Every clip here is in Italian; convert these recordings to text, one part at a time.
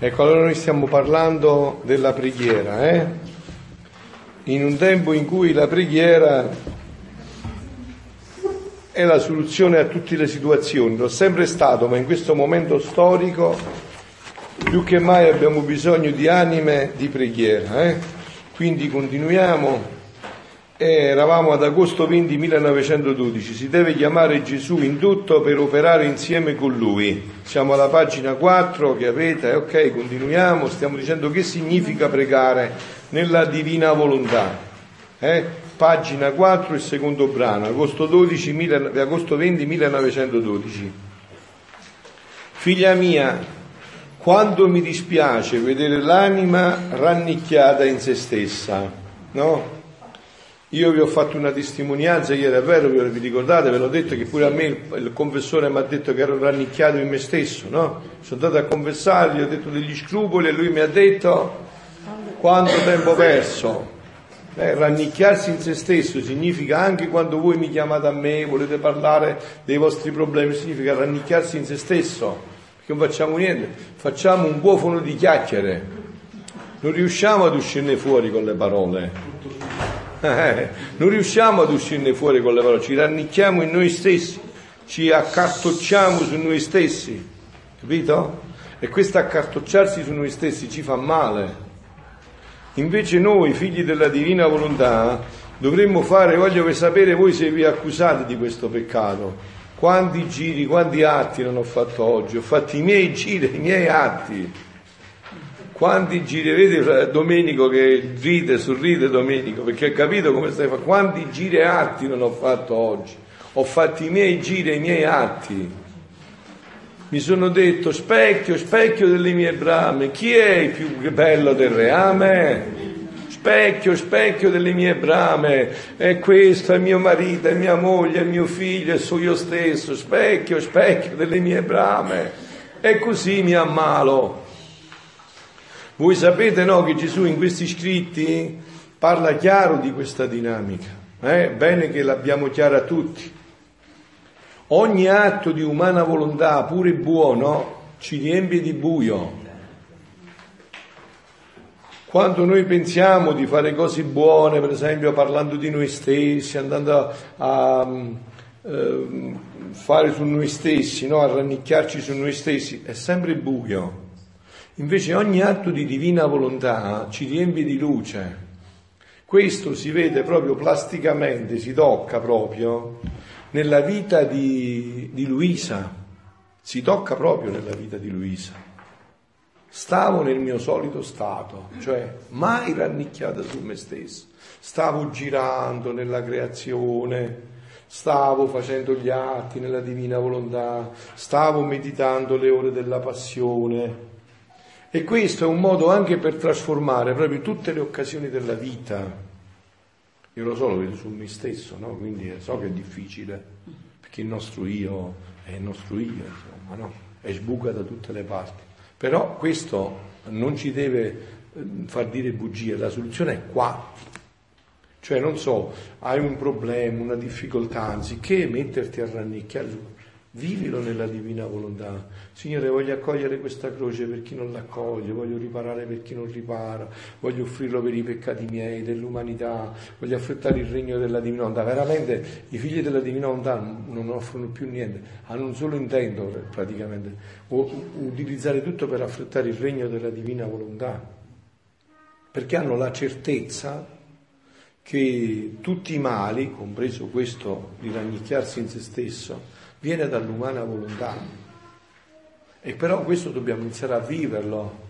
Ecco, allora noi stiamo parlando della preghiera, eh? in un tempo in cui la preghiera è la soluzione a tutte le situazioni, è sempre stato, ma in questo momento storico più che mai abbiamo bisogno di anime di preghiera. Eh? Quindi continuiamo eravamo ad agosto 20 1912, si deve chiamare Gesù in tutto per operare insieme con Lui. Siamo alla pagina 4 che avete, ok, continuiamo, stiamo dicendo che significa pregare nella divina volontà. Eh? Pagina 4, il secondo brano, agosto, 12, agosto 20 1912. Figlia mia, quando mi dispiace vedere l'anima rannicchiata in se stessa, no? Io vi ho fatto una testimonianza ieri, è vero, vi ricordate, ve l'ho detto che pure a me il, il confessore mi ha detto che ero rannicchiato in me stesso, no? Sono andato a confessare, gli ho detto degli scrupoli e lui mi ha detto quanto tempo perso. Eh, rannicchiarsi in se stesso significa anche quando voi mi chiamate a me, volete parlare dei vostri problemi, significa rannicchiarsi in se stesso, perché non facciamo niente, facciamo un buofono di chiacchiere, non riusciamo ad uscirne fuori con le parole. Eh, non riusciamo ad uscirne fuori con le parole, ci rannicchiamo in noi stessi, ci accartocciamo su noi stessi, capito? E questo accartocciarsi su noi stessi ci fa male. Invece noi, figli della divina volontà, dovremmo fare, voglio sapere voi se vi accusate di questo peccato. Quanti giri, quanti atti non ho fatto oggi? Ho fatto i miei giri, i miei atti quanti giri, vedi Domenico che ride, sorride Domenico, perché ha capito come stai facendo, quanti giri e atti non ho fatto oggi, ho fatto i miei giri e i miei atti. Mi sono detto, specchio, specchio delle mie brame, chi è il più bello del reame? Specchio, specchio delle mie brame, è questo, è mio marito, è mia moglie, è mio figlio, e sono io stesso, specchio, specchio delle mie brame. E così mi ammalo. Voi sapete no, che Gesù in questi scritti parla chiaro di questa dinamica, eh? bene che l'abbiamo chiara tutti. Ogni atto di umana volontà, pure buono, ci riempie di buio. Quando noi pensiamo di fare cose buone, per esempio parlando di noi stessi, andando a, a eh, fare su noi stessi, no? a rannicchiarci su noi stessi, è sempre buio. Invece ogni atto di divina volontà ci riempie di luce. Questo si vede proprio plasticamente, si tocca proprio nella vita di, di Luisa. Si tocca proprio nella vita di Luisa. Stavo nel mio solito stato, cioè mai rannicchiata su me stesso. Stavo girando nella creazione, stavo facendo gli atti nella divina volontà, stavo meditando le ore della passione, e questo è un modo anche per trasformare proprio tutte le occasioni della vita. Io lo so, lo vedo su me stesso, no? quindi so che è difficile, perché il nostro io è il nostro io, insomma, no? è sbuca da tutte le parti. Però questo non ci deve ehm, far dire bugie, la soluzione è qua. Cioè, non so, hai un problema, una difficoltà, anziché metterti a rannicchiare Vivilo nella divina volontà. Signore, voglio accogliere questa croce per chi non l'accoglie, voglio riparare per chi non ripara, voglio offrirlo per i peccati miei, dell'umanità, voglio affrettare il regno della divina volontà. Veramente i figli della divina volontà non offrono più niente, hanno un solo intento praticamente, utilizzare tutto per affrettare il regno della divina volontà, perché hanno la certezza che tutti i mali, compreso questo di rannicchiarsi in se stesso, viene dall'umana volontà. E però questo dobbiamo iniziare a viverlo,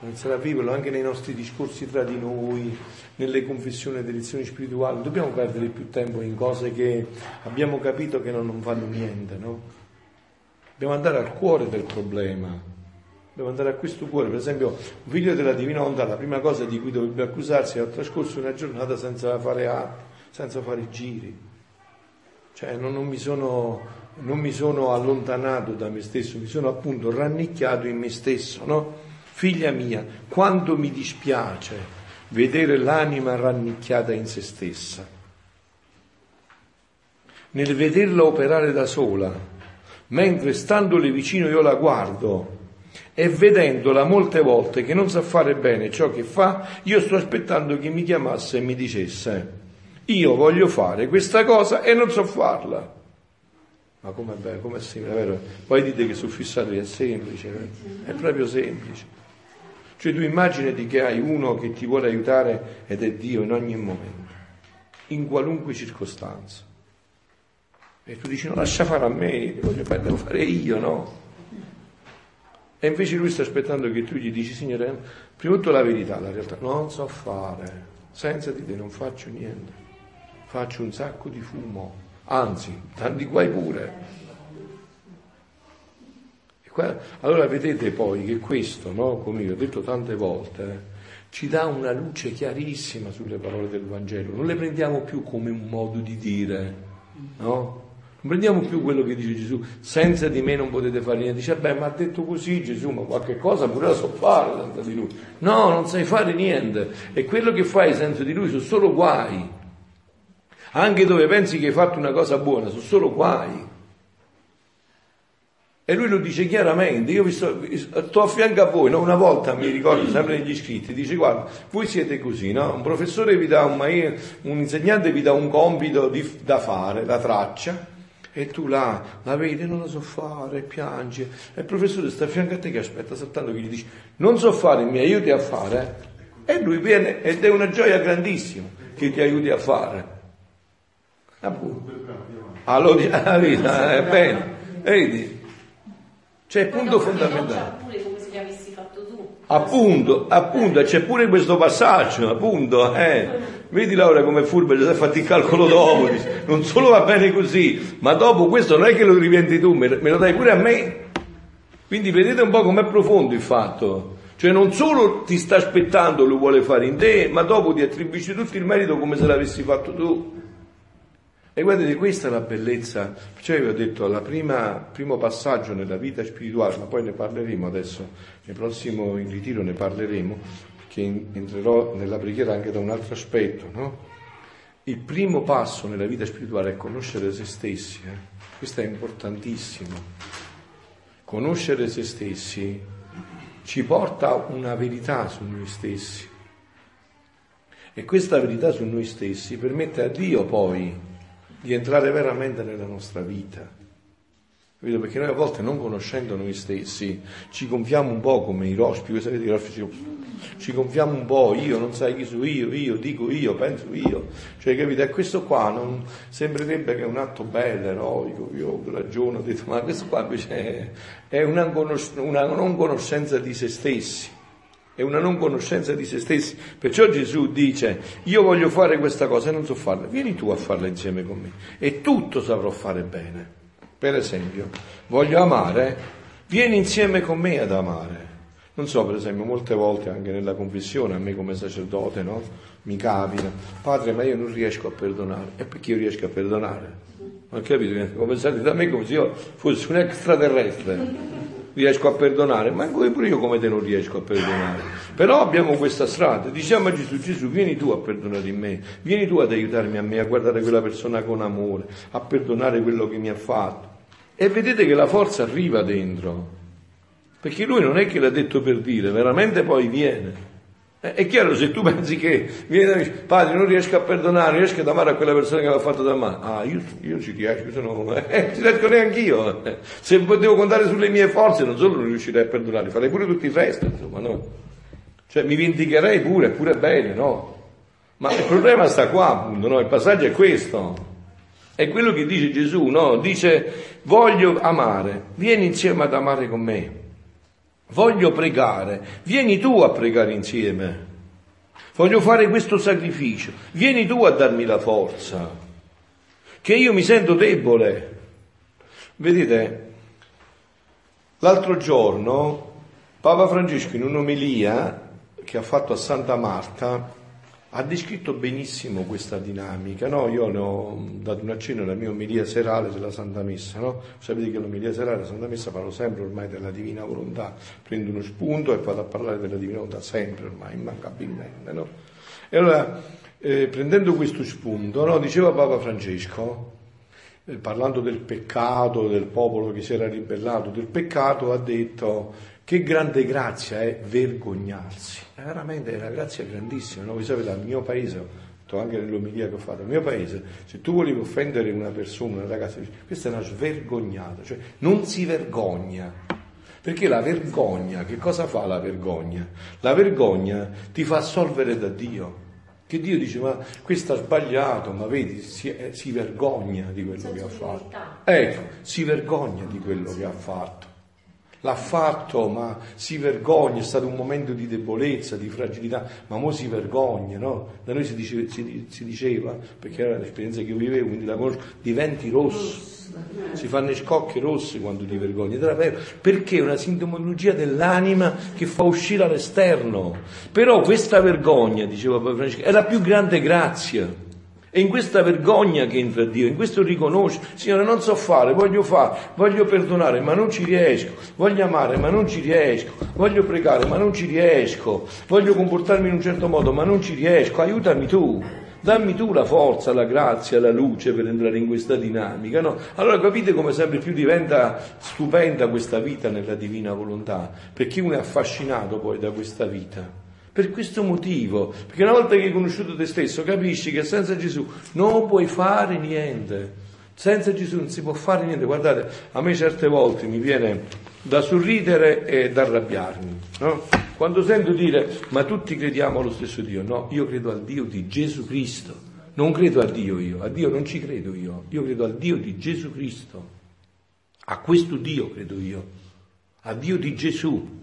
iniziare a viverlo anche nei nostri discorsi tra di noi, nelle confessioni delle lezioni spirituali. Non dobbiamo perdere più tempo in cose che abbiamo capito che non, non fanno niente, no? Dobbiamo andare al cuore del problema, dobbiamo andare a questo cuore. Per esempio, un figlio della divina onda, la prima cosa di cui dovrebbe accusarsi è ha trascorso una giornata senza fare atti, senza fare giri. Cioè non, non, mi sono, non, mi sono, allontanato da me stesso, mi sono appunto rannicchiato in me stesso, no? Figlia mia, quanto mi dispiace vedere l'anima rannicchiata in se stessa. Nel vederla operare da sola, mentre standole vicino io la guardo e vedendola molte volte che non sa fare bene ciò che fa, io sto aspettando che mi chiamasse e mi dicesse, io voglio fare questa cosa e non so farla. Ma com'è bello, com'è semplice, vero? Poi dite che su fissati è semplice, eh? è proprio semplice. Cioè tu immaginati che hai uno che ti vuole aiutare ed è Dio in ogni momento, in qualunque circostanza. E tu dici no, lascia fare a me, voglio fare, devo fare io, no? E invece lui sta aspettando che tu gli dici, Signore, prima di tutto la verità, la realtà, non so fare, senza di te non faccio niente, faccio un sacco di fumo, anzi, tanti guai pure. Allora vedete poi che questo, no, come io ho detto tante volte, eh, ci dà una luce chiarissima sulle parole del Vangelo, non le prendiamo più come un modo di dire, no? Non prendiamo più quello che dice Gesù, senza di me non potete fare niente. Dice, beh, ma ha detto così Gesù, ma qualche cosa pure la so fare senza di lui. No, non sai fare niente. E quello che fai senza di lui sono solo guai. Anche dove pensi che hai fatto una cosa buona, sono solo guai. E lui lo dice chiaramente, io vi sto, sto a fianco a voi, no? una volta mi ricordo sempre negli scritti, dice guarda, voi siete così, no? un professore vi dà un, un insegnante vi dà un compito di, da fare, la traccia, e tu là la vedi, non la so fare, piangi, e il professore sta a fianco a te che aspetta soltanto che gli dici non so fare, mi aiuti a fare, e lui viene ed è una gioia grandissima che ti aiuti a fare. Appunto. Allora, vita, è bene, vedi? C'è il punto fondamentale. Pure come se li avessi fatto tu. Appunto, appunto, c'è pure questo passaggio, appunto, eh. Vedi Laura come è furba, ci sei fatto il calcolo dopo, dice, non solo va bene così, ma dopo questo non è che lo rivendi tu, me lo dai pure a me. Quindi vedete un po' com'è profondo il fatto. Cioè non solo ti sta aspettando, lo vuole fare in te, ma dopo ti attribuisci tutto il merito come se l'avessi fatto tu. E guardate, questa è la bellezza, perciò vi ho detto, il primo passaggio nella vita spirituale, ma poi ne parleremo adesso, nel prossimo in ritiro ne parleremo, che entrerò nella preghiera anche da un altro aspetto, no? Il primo passo nella vita spirituale è conoscere se stessi, eh? questo è importantissimo. Conoscere se stessi ci porta una verità su noi stessi e questa verità su noi stessi permette a Dio poi di entrare veramente nella nostra vita. Capito? Perché noi a volte non conoscendo noi stessi ci gonfiamo un po' come i rospi, voi sapete i rospi ci gonfiamo un po', io non sai chi sono io, io dico io, penso io, cioè capite? E questo qua non sembrerebbe che è un atto bello, eroico, io ragiono, ho detto ma questo qua invece è una, conos- una non conoscenza di se stessi è una non conoscenza di se stessi. Perciò Gesù dice, io voglio fare questa cosa e non so farla, vieni tu a farla insieme con me e tutto saprò fare bene. Per esempio, voglio amare, vieni insieme con me ad amare. Non so, per esempio, molte volte anche nella confessione, a me come sacerdote, no? Mi capita, padre, ma io non riesco a perdonare. E perché io riesco a perdonare? Ma capito? Come pensate da me come se io fossi un extraterrestre riesco a perdonare, ma pure io come te non riesco a perdonare. Però abbiamo questa strada, diciamo a Gesù, Gesù vieni tu a perdonare in me, vieni tu ad aiutarmi a me a guardare quella persona con amore, a perdonare quello che mi ha fatto. E vedete che la forza arriva dentro, perché lui non è che l'ha detto per dire, veramente poi viene. È chiaro, se tu pensi che viene da me, padre, non riesco a perdonare, non riesco ad amare a quella persona che l'ha fatto da me. Ah, io, io ci riesco, io sono, eh, ci riesco neanche io. Se devo contare sulle mie forze, non solo non riuscirei a perdonare, farei pure tutto il resto, insomma, no? Cioè, mi vendicherei pure, pure bene, no? Ma il problema sta qua, appunto, no? Il passaggio è questo. È quello che dice Gesù, no? Dice, voglio amare, vieni insieme ad amare con me voglio pregare, vieni tu a pregare insieme. Voglio fare questo sacrificio, vieni tu a darmi la forza, che io mi sento debole. Vedete, l'altro giorno Papa Francesco in un'omelia che ha fatto a Santa Marta ha descritto benissimo questa dinamica, no? Io ne ho dato una cena alla mia omelia serale della Santa Messa, no? Sapete che l'omelia serale della Santa Messa parlo sempre ormai della divina volontà, prendo uno spunto e vado a parlare della divina volontà sempre ormai, immancabilmente, no? E allora, eh, prendendo questo spunto? Diceva Papa Francesco, eh, parlando del peccato, del popolo che si era ribellato, del peccato, ha detto Che grande grazia è vergognarsi. È veramente una grazia grandissima. No? Voi sapete, al mio paese, anche nell'omilia che ho fatto, al mio paese, se tu volevi offendere una persona, una ragazza, questa è una svergognata, cioè non si vergogna. Perché la vergogna, che cosa fa la vergogna? La vergogna ti fa assolvere da Dio. Che Dio dice, ma questo ha sbagliato, ma vedi, si, eh, si vergogna di quello che ha fatto. Ecco, si vergogna di quello che ha fatto l'ha fatto, ma si vergogna, è stato un momento di debolezza, di fragilità, ma mo si vergogna, no? Da noi si, dice, si, si diceva, perché era l'esperienza che io vivevo, quindi la conosco, diventi rosso. Si fanno i scocchi rossi quando ti vergogni, perché è una sintomologia dell'anima che fa uscire all'esterno. Però questa vergogna, diceva Papa Francesco, è la più grande grazia. È in questa vergogna che entra Dio, in questo riconosce, Signore non so fare, voglio fare, voglio perdonare ma non ci riesco, voglio amare ma non ci riesco, voglio pregare ma non ci riesco, voglio comportarmi in un certo modo ma non ci riesco, aiutami tu. Dammi tu la forza, la grazia, la luce per entrare in questa dinamica, no? Allora capite come sempre più diventa stupenda questa vita nella divina volontà, perché uno è affascinato poi da questa vita. Per questo motivo, perché una volta che hai conosciuto te stesso capisci che senza Gesù non puoi fare niente. Senza Gesù non si può fare niente. Guardate, a me certe volte mi viene da sorridere e da arrabbiarmi. No? Quando sento dire ma tutti crediamo allo stesso Dio, no, io credo al Dio di Gesù Cristo. Non credo a Dio io, a Dio non ci credo io, io credo al Dio di Gesù Cristo. A questo Dio credo io, a Dio di Gesù.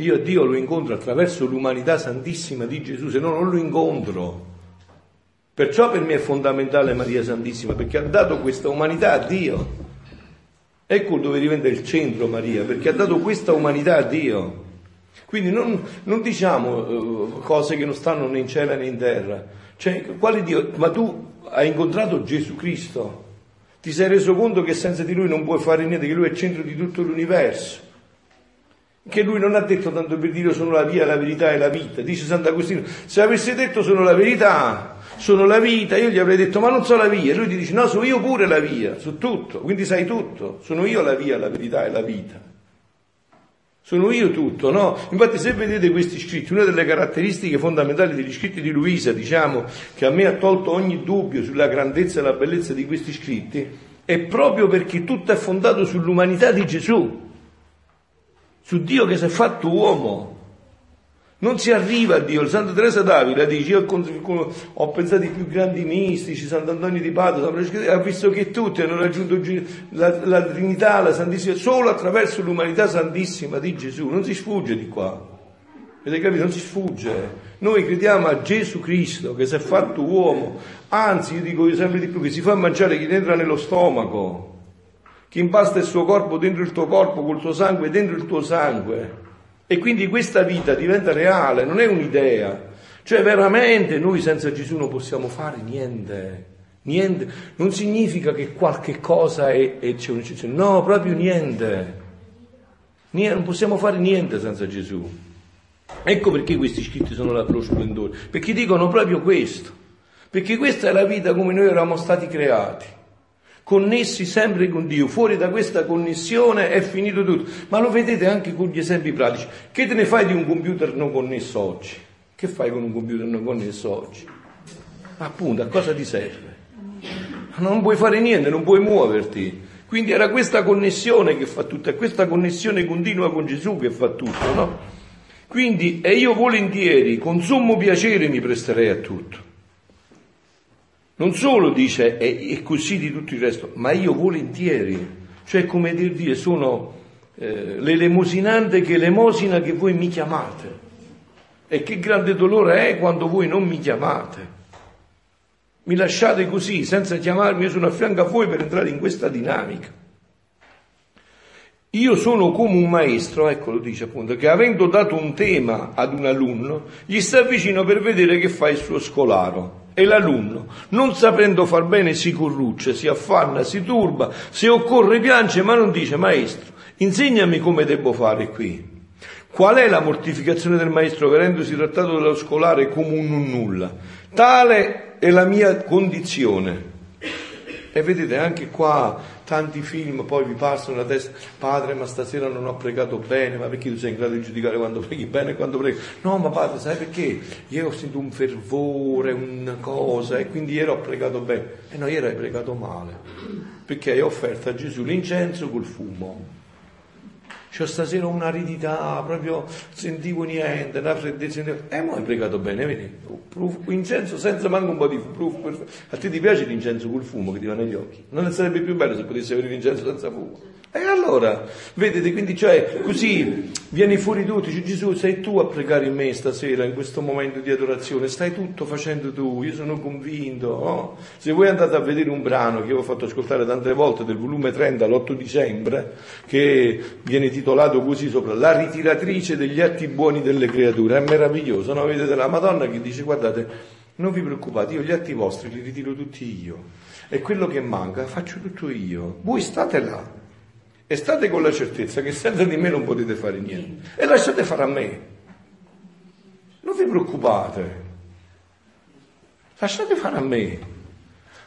Io a Dio lo incontro attraverso l'umanità santissima di Gesù, se no non lo incontro. Perciò per me è fondamentale Maria Santissima, perché ha dato questa umanità a Dio. Ecco dove diventa il centro Maria, perché ha dato questa umanità a Dio. Quindi non, non diciamo uh, cose che non stanno né in cielo né in terra. Cioè, quale Dio? Ma tu hai incontrato Gesù Cristo. Ti sei reso conto che senza di Lui non puoi fare niente, che Lui è il centro di tutto l'universo che lui non ha detto tanto per dire sono la via, la verità e la vita. Dice Sant'Agostino, se avesse detto sono la verità, sono la vita, io gli avrei detto ma non so la via. E lui ti dice no, sono io pure la via, su tutto, quindi sai tutto, sono io la via, la verità e la vita. Sono io tutto, no? Infatti se vedete questi scritti, una delle caratteristiche fondamentali degli scritti di Luisa, diciamo, che a me ha tolto ogni dubbio sulla grandezza e la bellezza di questi scritti, è proprio perché tutto è fondato sull'umanità di Gesù su Dio che si è fatto uomo. Non si arriva a Dio. Il Santa Teresa d'Avila dice: Io ho pensato ai più grandi mistici, Sant'Antonio di Padova, ha visto che tutti hanno raggiunto la, la Trinità, la Santissima, solo attraverso l'umanità santissima di Gesù. Non si sfugge di qua. Avete capito? Non si sfugge. Noi crediamo a Gesù Cristo che si è fatto uomo. Anzi, io dico sempre di più, che si fa mangiare chi entra nello stomaco che impasta il suo corpo dentro il tuo corpo, col suo sangue dentro il tuo sangue. E quindi questa vita diventa reale, non è un'idea. Cioè veramente noi senza Gesù non possiamo fare niente. Niente. Non significa che qualche cosa è, è c'è un'eccezione. No, proprio niente. niente. Non possiamo fare niente senza Gesù. Ecco perché questi scritti sono la pro splendore. Perché dicono proprio questo. Perché questa è la vita come noi eravamo stati creati connessi sempre con Dio. Fuori da questa connessione è finito tutto. Ma lo vedete anche con gli esempi pratici. Che te ne fai di un computer non connesso oggi? Che fai con un computer non connesso oggi? Appunto, a cosa ti serve? Non puoi fare niente, non puoi muoverti. Quindi era questa connessione che fa tutto, è questa connessione continua con Gesù che fa tutto, no? Quindi, e io volentieri, con sommo piacere mi presterei a tutto. Non solo dice è, così di tutto il resto, ma io volentieri, cioè come dire sono eh, l'elemosinante che elemosina che voi mi chiamate. E che grande dolore è quando voi non mi chiamate. Mi lasciate così, senza chiamarmi, io sono a fianco a voi per entrare in questa dinamica. Io sono come un maestro, ecco lo dice appunto, che avendo dato un tema ad un alunno, gli sta vicino per vedere che fa il suo scolaro. E l'alunno, non sapendo far bene, si corruccia, si affanna, si turba, se occorre piange, ma non dice, maestro, insegnami come devo fare qui. Qual è la mortificazione del maestro vedendosi trattato dallo scolare come un nulla? Tale è la mia condizione. E vedete anche qua tanti film poi vi passano la testa, padre ma stasera non ho pregato bene, ma perché tu sei in grado di giudicare quando preghi bene e quando preghi? No ma padre sai perché? Io ho sentito un fervore, una cosa e quindi ieri ho pregato bene. E no, ieri hai pregato male, perché hai offerto a Gesù l'incenso col fumo. C'ho stasera un'aridità, proprio sentivo niente, una freddezza. E eh, mo hai pregato bene, vedi? Proof, incenso senza manco un po' di proof. A te ti piace l'incenso col fumo che ti va negli occhi? Non sarebbe più bello se potessi avere l'incenso senza fumo? E allora, vedete, quindi cioè, così vieni fuori tu, dici Gesù, sei tu a pregare in me stasera, in questo momento di adorazione, stai tutto facendo tu, io sono convinto. No? Se voi andate a vedere un brano che io ho fatto ascoltare tante volte del volume 30 l'8 dicembre, che viene titolato così sopra, La ritiratrice degli atti buoni delle creature, è meraviglioso, no? Vedete la Madonna che dice, guardate, non vi preoccupate, io gli atti vostri li ritiro tutti io, e quello che manca faccio tutto io, voi state là e state con la certezza che senza di me non potete fare niente. E lasciate fare a me. Non vi preoccupate. Lasciate fare a me.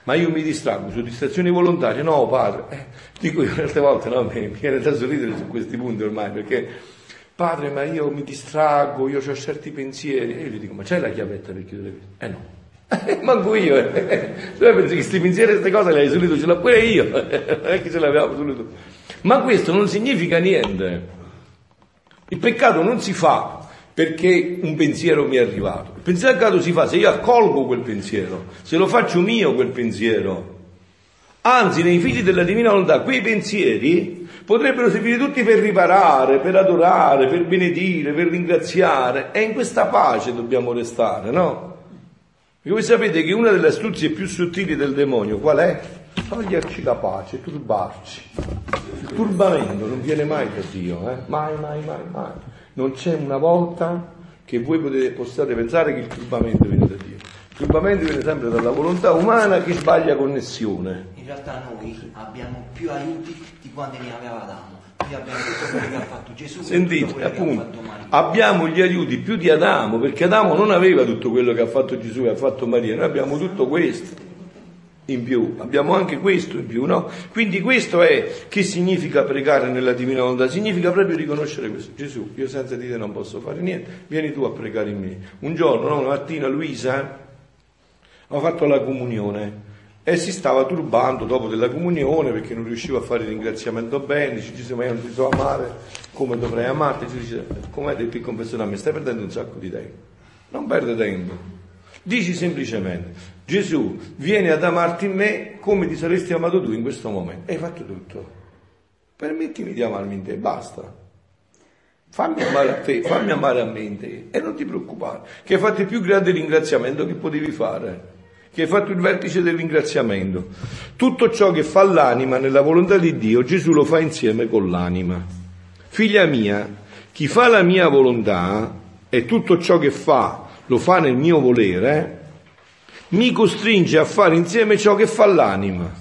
Ma io mi distraggo su distrazioni volontarie? No, padre. Eh, dico io certe volte, no, mi viene da sorridere su questi punti ormai, perché padre, ma io mi distraggo, io ho certi pensieri. E io gli dico, ma c'hai la chiavetta per chiudere? Eh no. Manco io, eh. Tu pensi che questi pensieri e queste cose le hai solito, ce l'ho pure io, non è che ce l'avevamo solito. Ma questo non significa niente. Il peccato non si fa perché un pensiero mi è arrivato. Il pensiero si fa se io accolgo quel pensiero, se lo faccio mio quel pensiero. Anzi, nei figli della divina volontà, quei pensieri potrebbero servire tutti per riparare, per adorare, per benedire, per ringraziare. E in questa pace dobbiamo restare, no? Perché voi sapete che una delle astuzie più sottili del demonio qual è? Toglierci la pace, turbarci. Il turbamento non viene mai da Dio, eh? mai, mai, mai, mai. Non c'è una volta che voi potete, possiate pensare che il turbamento viene da Dio. Il turbamento viene sempre dalla volontà umana che sbaglia connessione. In realtà noi abbiamo più aiuti di quanti ne aveva Adamo. Noi abbiamo tutto quello che ha fatto Gesù. Sentite, appunto, abbiamo gli aiuti più di Adamo, perché Adamo non aveva tutto quello che ha fatto Gesù e ha fatto Maria, noi abbiamo tutto questo in più, abbiamo anche questo in più, no? Quindi questo è che significa pregare nella divina volontà, significa proprio riconoscere questo. Gesù, io senza di te non posso fare niente, vieni tu a pregare in me. Un giorno, no? una mattina Luisa ha fatto la comunione e si stava turbando dopo della comunione perché non riusciva a fare il ringraziamento bene, dice Gesù ma io non ti so amare come dovrei amarti, ci dice come devi confessare a me, stai perdendo un sacco di tempo, non perde tempo, dici semplicemente Gesù viene ad amarti in me come ti saresti amato tu in questo momento. Hai fatto tutto. Permettimi di amarmi in te, basta. Fammi amare a te, fammi amare a me in te. E non ti preoccupare, che hai fatto il più grande ringraziamento che potevi fare. Che hai fatto il vertice del ringraziamento. Tutto ciò che fa l'anima nella volontà di Dio, Gesù lo fa insieme con l'anima. Figlia mia, chi fa la mia volontà e tutto ciò che fa lo fa nel mio volere, mi costringe a fare insieme ciò che fa l'anima.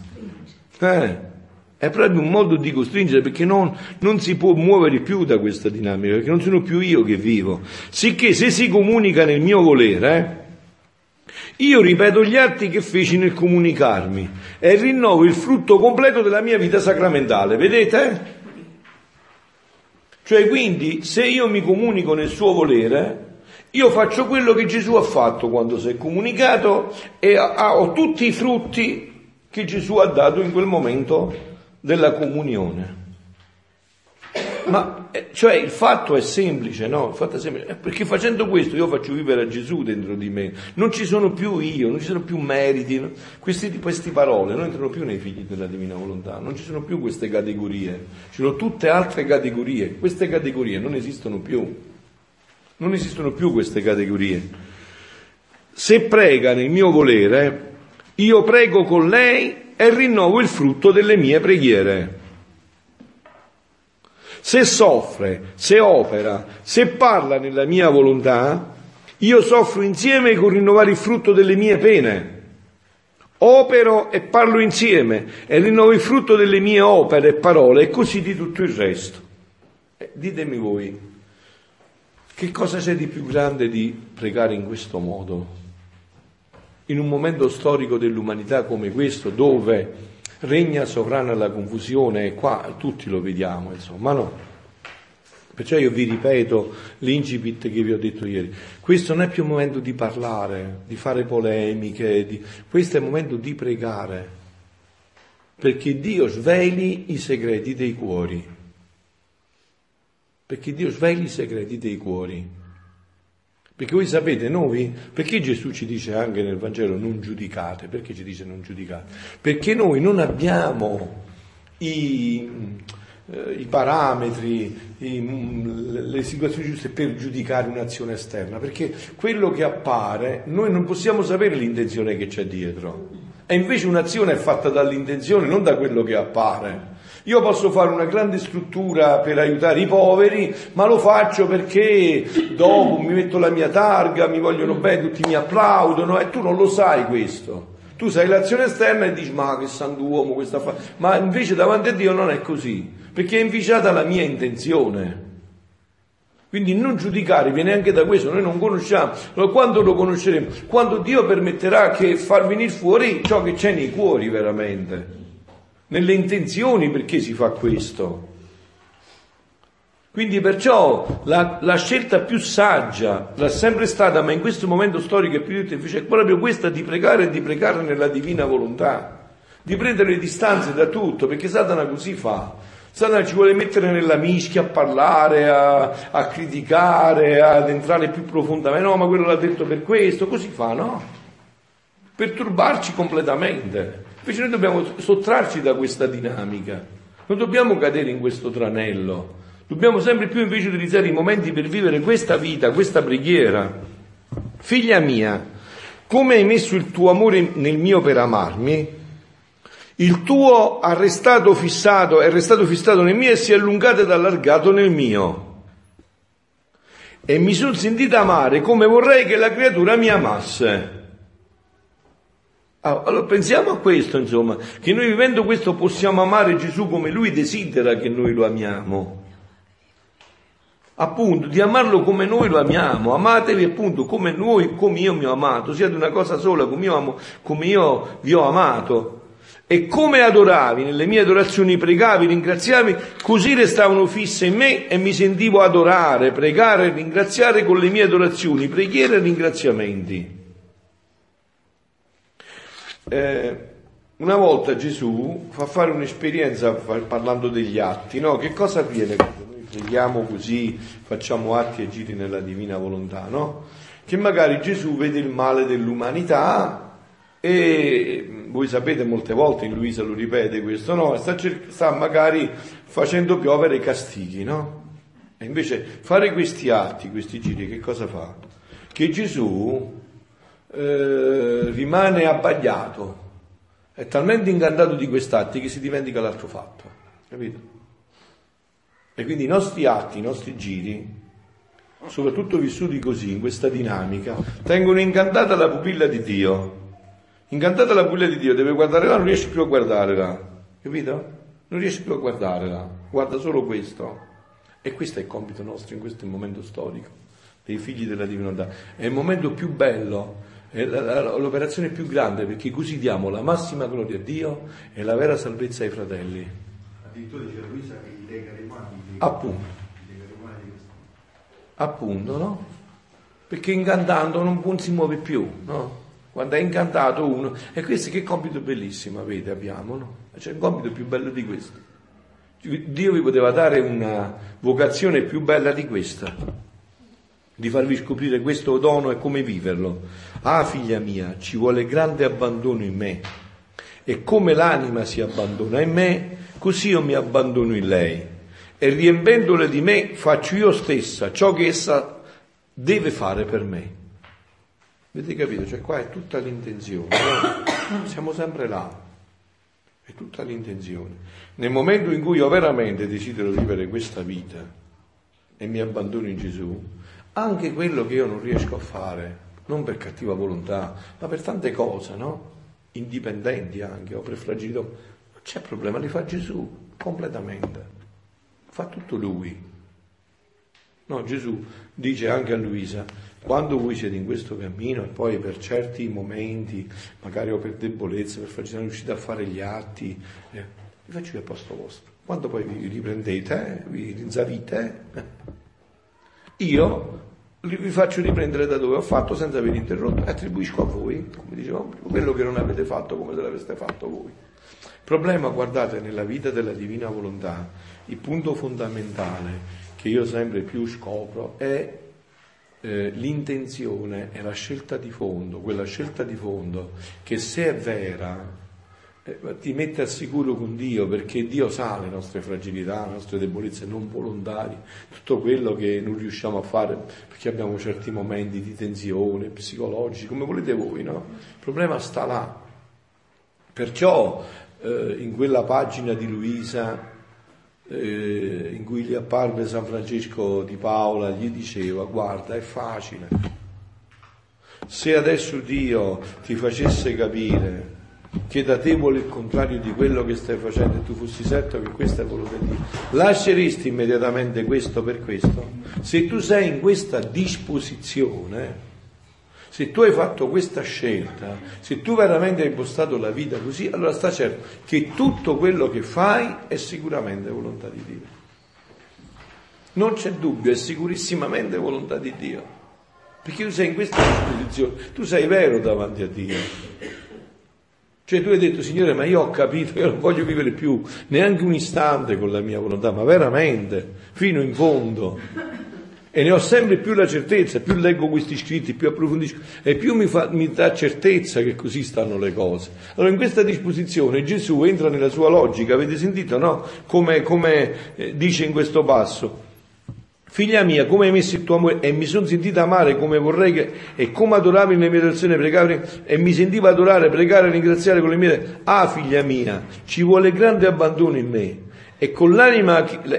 Eh, è proprio un modo di costringere perché non, non, si può muovere più da questa dinamica, perché non sono più io che vivo. Sicché se si comunica nel mio volere, eh, io ripeto gli atti che feci nel comunicarmi e rinnovo il frutto completo della mia vita sacramentale. Vedete? Cioè quindi se io mi comunico nel suo volere, io faccio quello che Gesù ha fatto quando si è comunicato e ho tutti i frutti che Gesù ha dato in quel momento della comunione. Ma eh, cioè il fatto è semplice, no? Il fatto è semplice, eh, perché facendo questo io faccio vivere a Gesù dentro di me. Non ci sono più io, non ci sono più meriti, no? queste, queste parole non entrano più nei figli della divina volontà, non ci sono più queste categorie, ci sono tutte altre categorie, queste categorie non esistono più. Non esistono più queste categorie. Se prega nel mio volere, io prego con lei e rinnovo il frutto delle mie preghiere. Se soffre, se opera, se parla nella mia volontà, io soffro insieme con rinnovare il frutto delle mie pene. Opero e parlo insieme e rinnovo il frutto delle mie opere e parole e così di tutto il resto. Eh, ditemi voi, che cosa c'è di più grande di pregare in questo modo? In un momento storico dell'umanità come questo, dove regna sovrana la confusione qua tutti lo vediamo, insomma, no? Perciò io vi ripeto l'incipit che vi ho detto ieri. Questo non è più un momento di parlare, di fare polemiche, di... questo è il momento di pregare, perché Dio sveli i segreti dei cuori. Perché Dio sveli i segreti dei cuori. Perché voi sapete, noi, perché Gesù ci dice anche nel Vangelo non giudicate? Perché ci dice non giudicate? Perché noi non abbiamo i, eh, i parametri, i, le situazioni giuste per giudicare un'azione esterna, perché quello che appare, noi non possiamo sapere l'intenzione che c'è dietro. E invece un'azione è fatta dall'intenzione, non da quello che appare. Io posso fare una grande struttura per aiutare i poveri, ma lo faccio perché dopo mi metto la mia targa, mi vogliono bene, tutti mi applaudono e tu non lo sai questo. Tu sai l'azione esterna e dici ma che santuomo questa fa... Ma invece davanti a Dio non è così, perché è inficiata la mia intenzione. Quindi non giudicare viene anche da questo, noi non conosciamo, quando lo conosceremo? Quando Dio permetterà che far venire fuori ciò che c'è nei cuori veramente nelle intenzioni perché si fa questo. Quindi perciò la, la, scelta più saggia l'ha sempre stata, ma in questo momento storico è più difficile, è proprio questa di pregare e di pregare nella divina volontà, di prendere le distanze da tutto, perché Satana così fa. Satana ci vuole mettere nella mischia a parlare, a, a criticare, ad entrare più profondamente. No, ma quello l'ha detto per questo, così fa, no? Per turbarci completamente. Invece noi dobbiamo sottrarci da questa dinamica, non dobbiamo cadere in questo tranello, dobbiamo sempre più invece utilizzare i momenti per vivere questa vita, questa preghiera. Figlia mia, come hai messo il tuo amore nel mio per amarmi, il tuo ha restato fissato, è restato fissato nel mio e si è allungato ed allargato nel mio. E mi sono sentita amare come vorrei che la creatura mi amasse. Ah, allora pensiamo a questo, insomma, che noi vivendo questo possiamo amare Gesù come Lui desidera che noi lo amiamo. Appunto, di amarlo come noi lo amiamo, amatevi appunto come noi, come io mi ho amato, siate una cosa sola, come io, amo, come io vi ho amato. E come adoravi, nelle mie adorazioni pregavi, ringraziavi, così restavano fisse in me e mi sentivo adorare, pregare e ringraziare con le mie adorazioni, preghiere e ringraziamenti. Eh, una volta Gesù fa fare un'esperienza parlando degli atti, no? Che cosa avviene quando noi preghiamo così, facciamo atti e giri nella divina volontà, no? Che magari Gesù vede il male dell'umanità e voi sapete molte volte, in Luisa lo ripete questo, no? Sta, sta magari facendo piovere castighi, no? E invece fare questi atti, questi giri, che cosa fa? Che Gesù eh, rimane abbagliato, è talmente incantato di quest'atti che si dimentica l'altro fatto, capito? E quindi i nostri atti, i nostri giri, soprattutto vissuti così, in questa dinamica, tengono incantata la pupilla di Dio. Incantata la pupilla di Dio, deve guardare là, non riesce più a guardare là, capito? Non riesce più a guardare là, guarda solo questo. E questo è il compito nostro in questo momento storico, dei figli della divinità. È il momento più bello è l'operazione più grande perché così diamo la massima gloria a Dio e la vera salvezza ai fratelli. Addirittura dice Luisa che gli lega le mani. Appunto. Appunto, no? Perché incantando non, non si muove più, no? Quando è incantato uno, e questo che compito bellissimo avete, abbiamo, no? C'è un compito più bello di questo. Dio vi poteva dare una vocazione più bella di questa di farvi scoprire questo dono e come viverlo. Ah, figlia mia, ci vuole grande abbandono in me. E come l'anima si abbandona in me, così io mi abbandono in lei. E riempendole di me faccio io stessa ciò che essa deve fare per me. Avete capito? Cioè qua è tutta l'intenzione. No? Siamo sempre là. È tutta l'intenzione. Nel momento in cui io veramente desidero vivere questa vita e mi abbandono in Gesù, anche quello che io non riesco a fare, non per cattiva volontà, ma per tante cose, no? Indipendenti anche, o per fragilità, non c'è problema, li fa Gesù completamente, fa tutto Lui. No, Gesù dice anche a Luisa, quando voi siete in questo cammino e poi per certi momenti, magari o per debolezza, per farci riuscite a fare gli atti, eh, vi faccio il posto vostro. Quando poi vi riprendete, eh, vi rinzavite, eh, io vi faccio riprendere da dove ho fatto senza aver interrotto e attribuisco a voi, come dicevo, quello che non avete fatto come se l'aveste fatto voi. Il problema, guardate, nella vita della divina volontà, il punto fondamentale che io sempre più scopro è eh, l'intenzione e la scelta di fondo, quella scelta di fondo che se è vera ti mette al sicuro con Dio perché Dio sa le nostre fragilità, le nostre debolezze non volontarie, tutto quello che non riusciamo a fare perché abbiamo certi momenti di tensione psicologici, come volete voi, no? Il problema sta là. Perciò eh, in quella pagina di Luisa eh, in cui gli apparve San Francesco di Paola, gli diceva guarda è facile, se adesso Dio ti facesse capire che da te vuole il contrario di quello che stai facendo e tu fossi certo che questa è volontà di Dio, lasceresti immediatamente questo per questo? Se tu sei in questa disposizione, se tu hai fatto questa scelta, se tu veramente hai impostato la vita così, allora sta certo che tutto quello che fai è sicuramente volontà di Dio. Non c'è dubbio, è sicurissimamente volontà di Dio. Perché tu sei in questa disposizione, tu sei vero davanti a Dio. Cioè tu hai detto, Signore, ma io ho capito, io non voglio vivere più neanche un istante con la mia volontà, ma veramente, fino in fondo. E ne ho sempre più la certezza, più leggo questi scritti, più approfondisco, e più mi, fa, mi dà certezza che così stanno le cose. Allora in questa disposizione Gesù entra nella sua logica, avete sentito, no? Come, come eh, dice in questo passo. Figlia mia, come hai messo il tuo amore? E mi sono sentita amare come vorrei che, e come adoravi nelle mie orazioni pregare e mi sentivo adorare, pregare e ringraziare con le mie ah figlia mia, ci vuole grande abbandono in me. E,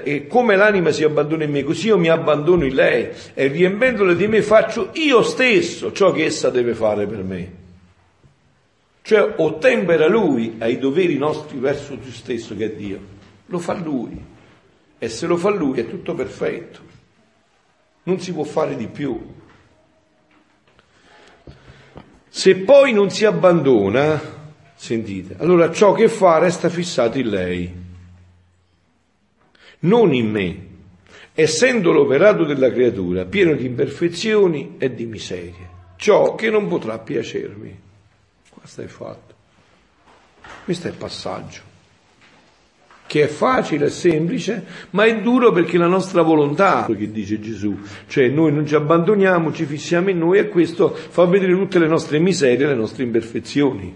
e come l'anima si abbandona in me, così io mi abbandono in lei. E riempendole di me faccio io stesso ciò che essa deve fare per me. Cioè ottempera lui ai doveri nostri verso tu stesso che è Dio, lo fa lui. E se lo fa lui è tutto perfetto non si può fare di più. Se poi non si abbandona, sentite, allora ciò che fa resta fissato in lei, non in me, essendo l'operato della creatura pieno di imperfezioni e di miserie, ciò che non potrà piacermi. Questo è fatto. Questo è il passaggio che è facile, è semplice, ma è duro perché la nostra volontà, che dice Gesù, cioè noi non ci abbandoniamo, ci fissiamo in noi e questo fa vedere tutte le nostre miserie, le nostre imperfezioni.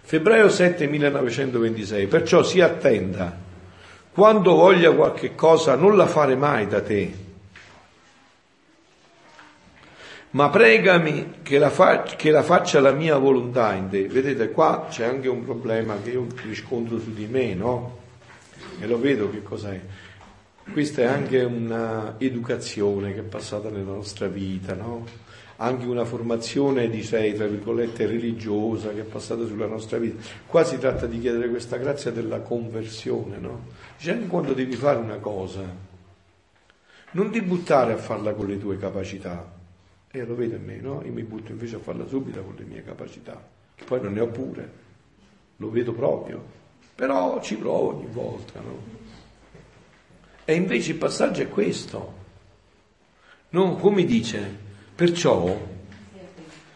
Febbraio 7 1926, perciò si attenda, quando voglia qualche cosa non la fare mai da te, ma pregami che la, fa, che la, faccia la mia volontà in te. Vedete, qua c'è anche un problema che io riscontro su di me, no? E lo vedo che cos'è. Questa è anche un'educazione che è passata nella nostra vita, no? Anche una formazione, direi, tra virgolette, religiosa che è passata sulla nostra vita. Qua si tratta di chiedere questa grazia della conversione, no? Dice anche quando devi fare una cosa, non ti buttare a farla con le tue capacità, e lo vede in me, no? Io mi butto invece a farla subito con le mie capacità, che poi non ne ho pure, lo vedo proprio, però ci provo ogni volta, no? E invece il passaggio è questo. No, come dice, perciò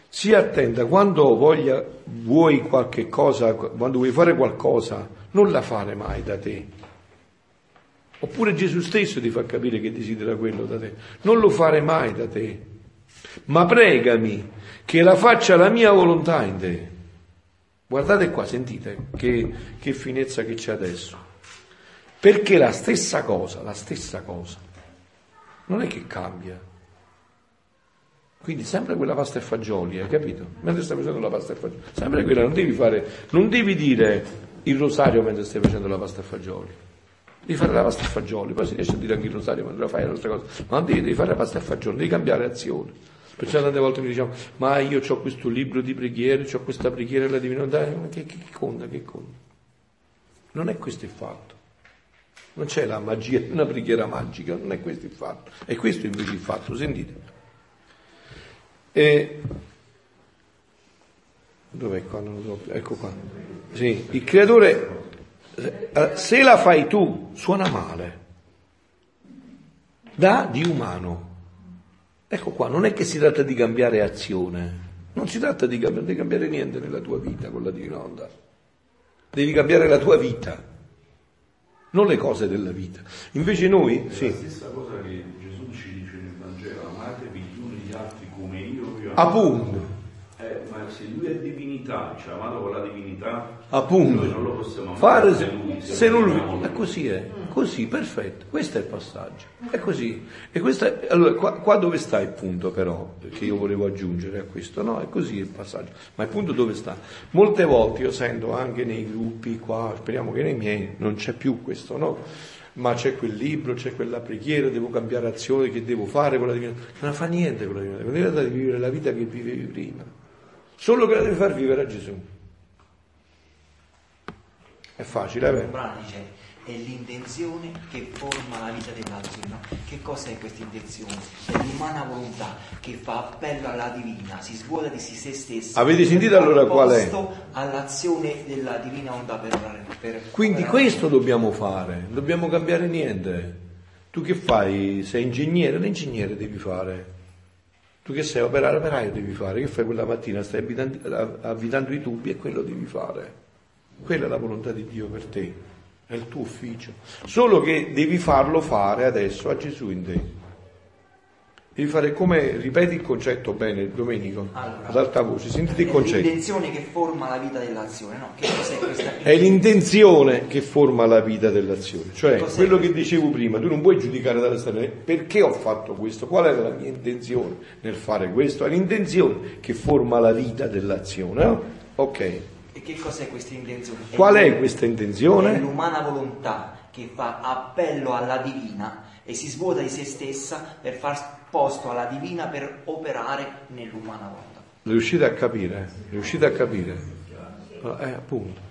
si attenta quando voglia, vuoi qualche cosa, quando vuoi fare qualcosa, non la fare mai da te. Oppure Gesù stesso ti fa capire che desidera quello da te. Non lo fare mai da te ma pregami che la faccia la mia volontà in te. Guardate qua, sentite che, che finezza che c'è adesso. Perché la stessa cosa, la stessa cosa, non è che cambia. Quindi sempre quella pasta e fagioli, hai capito? Mentre stai facendo la pasta e fagioli, sempre quella, non devi fare, non devi dire il rosario mentre stai facendo la pasta e fagioli. Devi fare la pasta e fagioli, poi si riesce a dire anche il rosario mentre fai altre cose, ma non devi, devi fare la pasta e fagioli, devi cambiare azione. Perciò tante volte mi diciamo, ma io ho questo libro di preghiere, ho questa preghiera alla divinità, ma che, che, che conta, che conta? Non è questo il fatto. Non c'è la magia, una preghiera magica, non è questo il fatto. È questo invece il fatto, sentite. E... Dov'è qua? Non lo so. Ecco qua. Sì, il creatore, eh, se la fai tu, suona male. Da di umano. Ecco qua, non è che si tratta di cambiare azione, non si tratta di cambiare, di cambiare niente nella tua vita con la divina onda. Devi cambiare la tua vita, non le cose della vita. Invece noi, È sì, la stessa cosa che Gesù ci dice nel Vangelo, amatevi gli uni gli altri come io vi ho appunto, Eh, ma se lui è divinità, ci ha amato con la divinità, appunto, noi non lo possiamo amare fare se lui, se non amiamo lui, è così è, così, perfetto, questo è il passaggio, è così. E questa allora, qua, qua dove sta il punto però, che io volevo aggiungere a questo, no, è così il passaggio, ma il punto dove sta? Molte volte io sento anche nei gruppi qua, speriamo che nei miei non c'è più questo, no? Ma c'è quel libro, c'è quella preghiera, devo cambiare azione, che devo fare con la divina. Non fa niente con la divina, non devi vivere la vita che vivevi prima, solo che la devi far vivere a Gesù. È facile, Un vero? È l'intenzione che forma la vita dell'azione. no? Che cos'è questa intenzione? È l'umana volontà che fa appello alla divina, si svuota di se stessa. Avete sentito allora qual è? all'azione della divina onda per, per Quindi per- questo dobbiamo fare, non dobbiamo cambiare niente. Tu che fai? Sei ingegnere? L'ingegnere devi fare. Tu che sei operaio, operaio devi fare. Che fai quella mattina? Stai avvitando, avvitando i tubi e quello devi fare. Quella è la volontà di Dio per te, è il tuo ufficio. Solo che devi farlo fare adesso a Gesù in te. Devi fare come, ripeti il concetto bene, Domenico, Allora. ad alta voce, sentite il È concetto. l'intenzione che forma la vita dell'azione, no? Che cos'è questa È l'intenzione che forma la vita dell'azione, cioè Cos'è quello che dicevo prima, tu non puoi giudicare dalla storia, perché ho fatto questo, qual era la mia intenzione nel fare questo, è l'intenzione che forma la vita dell'azione, no? Ok, che cos'è questa intenzione? qual è questa È intenzione? l'umana volontà che fa appello alla divina e si svuota di se stessa per far posto alla divina per operare nell'umana volontà. Riuscite a capire? Riuscite a capire? Eh, appunto.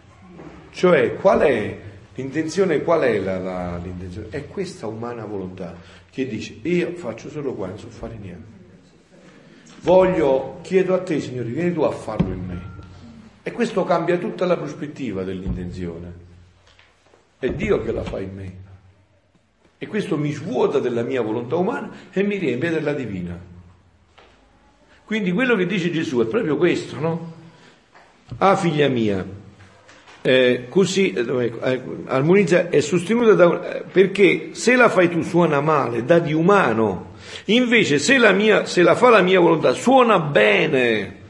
Cioè, qual è l'intenzione? Qual è la, la- l'intenzione? È questa umana volontà che dice, io faccio solo qua, non so fare niente. Voglio, chiedo a te, Signore, vieni tu a farlo in me. E questo cambia tutta la prospettiva dell'intenzione. È Dio che la fa in me. E questo mi svuota della mia volontà umana e mi riempie della divina. Quindi quello che dice Gesù è proprio questo, no? Ah, figlia mia, eh, così eh, dov'è? Eh, armonizza è sostenuta da eh, perché se la fai tu suona male, dà di umano, invece se la, mia, se la fa la mia volontà suona bene,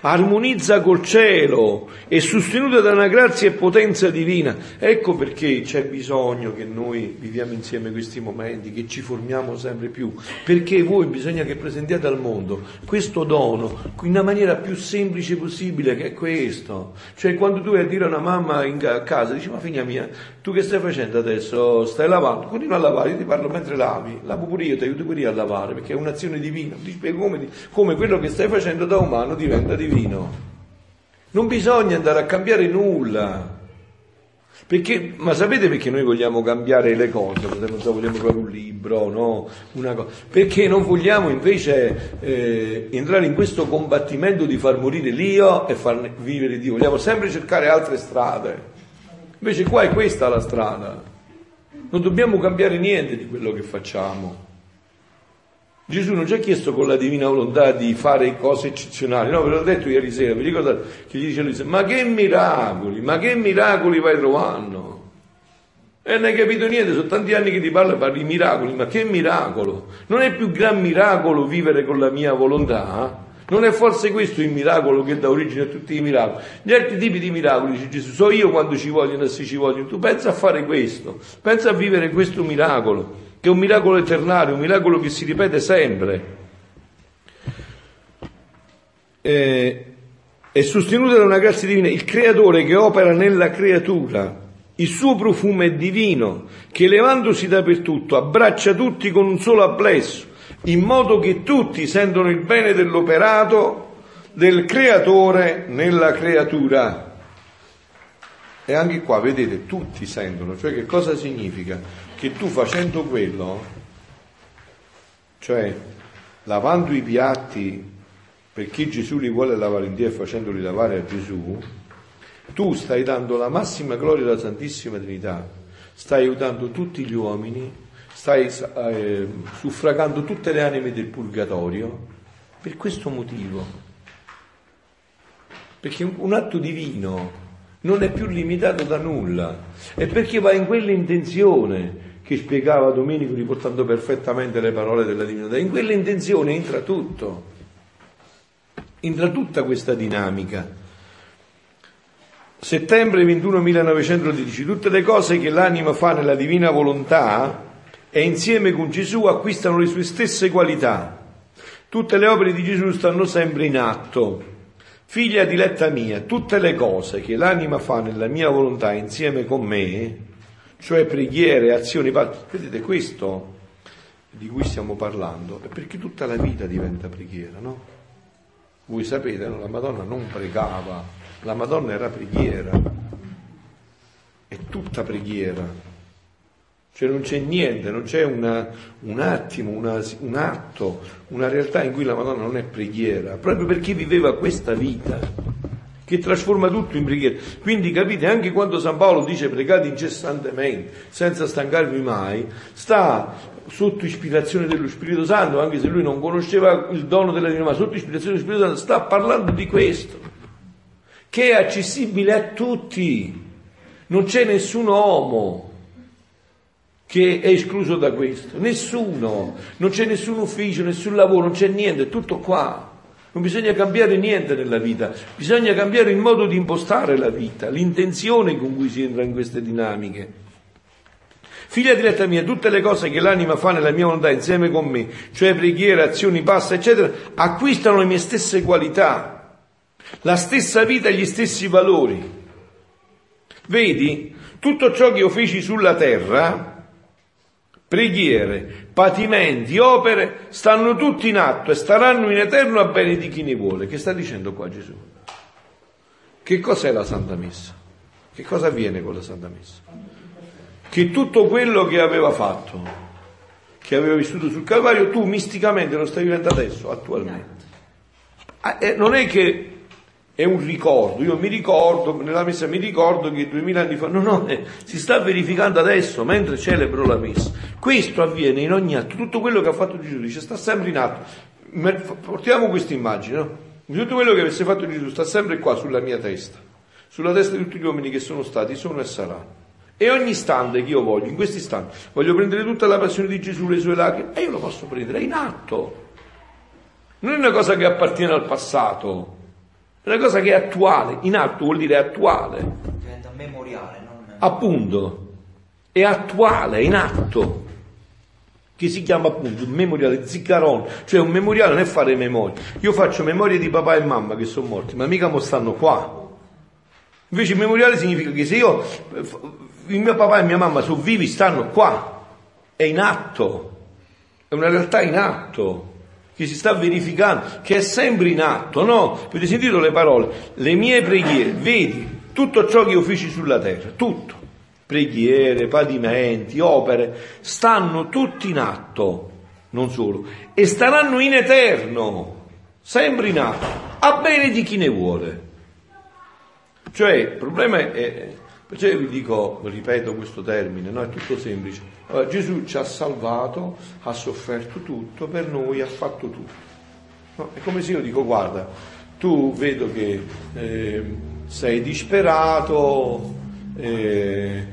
armonizza col cielo, è sostenuta da una grazia e potenza divina. Ecco perché c'è bisogno che noi viviamo insieme questi momenti, che ci formiamo sempre più, perché voi bisogna che presentiate al mondo questo dono in una maniera più semplice possibile, che è questo. Cioè quando tu vai a dire a una mamma in casa, dici ma figlia mia, tu che stai facendo adesso? Stai lavando? Continua a lavare, io ti parlo mentre lavi, lavo pure io, ti aiuto pure io a lavare, perché è un'azione divina, ti spiego come, come quello che stai facendo da umano diventa divino. Non bisogna andare a cambiare nulla. Perché, ma sapete perché noi vogliamo cambiare le cose? Non so, vogliamo fare un libro, no? Una cosa. Perché non vogliamo invece eh, entrare in questo combattimento di far morire l'io e far vivere Dio. Vogliamo sempre cercare altre strade. Invece qua è questa la strada. Non dobbiamo cambiare niente di quello che facciamo. Gesù non ci ha chiesto con la divina volontà di fare cose eccezionali, no, ve l'ho detto ieri sera, vi ricordate che gli dice lui, ma che miracoli, ma che miracoli vai trovando? E non hai capito niente, sono tanti anni che ti parlo e parli di miracoli, ma che miracolo? Non è più gran miracolo vivere con la mia volontà? Non è forse questo il miracolo che dà origine a tutti i miracoli? Gli altri tipi di miracoli, dice Gesù, so io quando ci vogliono e se ci vogliono. Tu pensa a fare questo, pensa a vivere questo miracolo, che è un miracolo eternale, un miracolo che si ripete sempre. Eh, è sostenuta da una grazia divina, il creatore che opera nella creatura. Il suo profumo è divino, che levandosi dappertutto abbraccia tutti con un solo applesso, in modo che tutti sentono il bene dell'operato del creatore nella creatura. E anche qua, vedete, tutti sentono, cioè che cosa significa? Che tu facendo quello, cioè lavando i piatti perché Gesù li vuole lavare in Dio e facendoli lavare a Gesù, tu stai dando la massima gloria alla Santissima Trinità, stai aiutando tutti gli uomini, stai eh, suffragando tutte le anime del purgatorio per questo motivo. Perché un atto divino non è più limitato da nulla, è perché va in quell'intenzione che spiegava Domenico riportando perfettamente le parole della divinità, in quell'intenzione entra tutto, entra tutta questa dinamica. Settembre 21 1912, tutte le cose che l'anima fa nella divina volontà e insieme con Gesù acquistano le sue stesse qualità. Tutte le opere di Gesù stanno sempre in atto. Figlia diletta mia, tutte le cose che l'anima fa nella mia volontà insieme con me, cioè preghiere, azioni, vedete questo di cui stiamo parlando, è perché tutta la vita diventa preghiera, no? Voi sapete, no? la Madonna non pregava, la Madonna era preghiera, è tutta preghiera. Cioè non c'è niente, non c'è una, un attimo, una, un atto, una realtà in cui la Madonna non è preghiera, proprio perché viveva questa vita che trasforma tutto in preghiera. Quindi capite, anche quando San Paolo dice pregate incessantemente, senza stancarvi mai, sta sotto ispirazione dello Spirito Santo, anche se lui non conosceva il dono della divinità, ma sotto ispirazione dello Spirito Santo, sta parlando di questo, che è accessibile a tutti. Non c'è nessun uomo che è escluso da questo, nessuno, non c'è nessun ufficio, nessun lavoro, non c'è niente, è tutto qua. Non bisogna cambiare niente nella vita, bisogna cambiare il modo di impostare la vita, l'intenzione con cui si entra in queste dinamiche. Figlia diretta mia, tutte le cose che l'anima fa nella mia volontà insieme con me, cioè preghiere, azioni, passa, eccetera, acquistano le mie stesse qualità, la stessa vita e gli stessi valori. Vedi, tutto ciò che io feci sulla terra, preghiere, patimenti, opere, stanno tutti in atto e staranno in eterno a bene di chi ne vuole. Che sta dicendo qua Gesù? Che cos'è la Santa Messa? Che cosa avviene con la Santa Messa? Che tutto quello che aveva fatto, che aveva vissuto sul Calvario, tu misticamente lo stai vivendo adesso, attualmente. Ah, eh, non è che è un ricordo, io mi ricordo, nella messa mi ricordo che duemila anni fa, no, no, eh, si sta verificando adesso mentre celebro la messa. Questo avviene in ogni atto, tutto quello che ha fatto Gesù, dice sta sempre in atto. Portiamo questa immagine, no? Tutto quello che avesse fatto Gesù sta sempre qua sulla mia testa, sulla testa di tutti gli uomini che sono stati, sono e saranno. E ogni istante che io voglio, in questo istante, voglio prendere tutta la passione di Gesù, le sue lacrime, e io lo posso prendere, è in atto. Non è una cosa che appartiene al passato, è una cosa che è attuale, in atto vuol dire attuale. Diventa memoriale, non... Appunto, è attuale, è in atto, che si chiama appunto un memoriale ziccaron, cioè un memoriale non è fare memoria. Io faccio memoria di papà e mamma che sono morti, ma mica mo stanno qua. Invece il memoriale significa che se io, il mio papà e mia mamma sono vivi, stanno qua, è in atto, è una realtà in atto che si sta verificando, che è sempre in atto, no? Avete sentito le parole? Le mie preghiere, vedi, tutto ciò che io feci sulla terra, tutto, preghiere, padimenti, opere, stanno tutti in atto, non solo, e staranno in eterno, sempre in atto, a bene di chi ne vuole. Cioè, il problema è, Perciò io vi dico, ripeto questo termine, no? è tutto semplice. Allora, Gesù ci ha salvato, ha sofferto tutto, per noi ha fatto tutto. No? È come se io dico, guarda, tu vedo che eh, sei disperato, eh,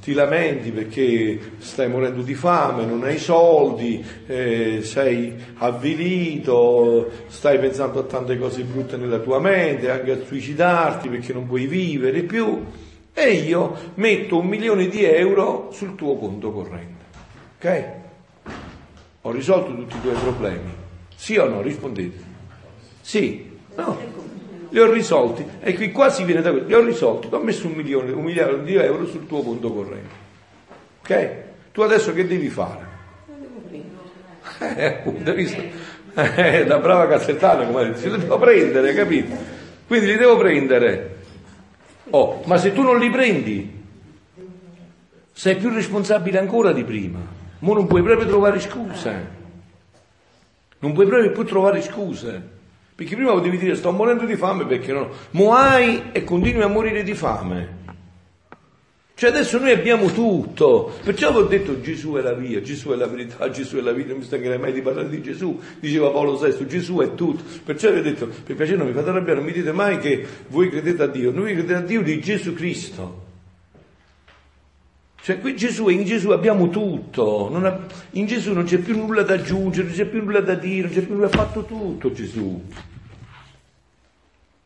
ti lamenti perché stai morendo di fame, non hai soldi, eh, sei avvilito, stai pensando a tante cose brutte nella tua mente, anche a suicidarti perché non puoi vivere più, e io metto un milione di euro sul tuo conto corrente. Ok? Ho risolto tutti i tuoi problemi. Sì o no? Rispondete. Sì. No li ho risolti. E qui quasi viene da questo, li ho risolti, ho messo un milione, un miliardo di euro sul tuo conto corrente. Ok? Tu adesso che devi fare? Eh, appunto, visto? Eh, da brava cassettana, come dice, li devo prendere, capito? Quindi li devo prendere. Oh, ma se tu non li prendi, sei più responsabile ancora di prima. Ma non puoi proprio trovare scuse. Non puoi proprio più trovare scuse. Perché prima potevi dire sto morendo di fame perché no. Mo hai e continui a morire di fame. Cioè adesso noi abbiamo tutto, perciò vi ho detto Gesù è la via, Gesù è la verità, Gesù è la vita, non mi stancherei mai di parlare di Gesù, diceva Paolo VI, Gesù è tutto, perciò vi ho detto, per piacere non mi fate arrabbiare, non mi dite mai che voi credete a Dio, noi crediamo a Dio di Gesù Cristo. Cioè qui Gesù, in Gesù abbiamo tutto, ha, in Gesù non c'è più nulla da aggiungere, non c'è più nulla da dire, non c'è più nulla, ha fatto tutto Gesù.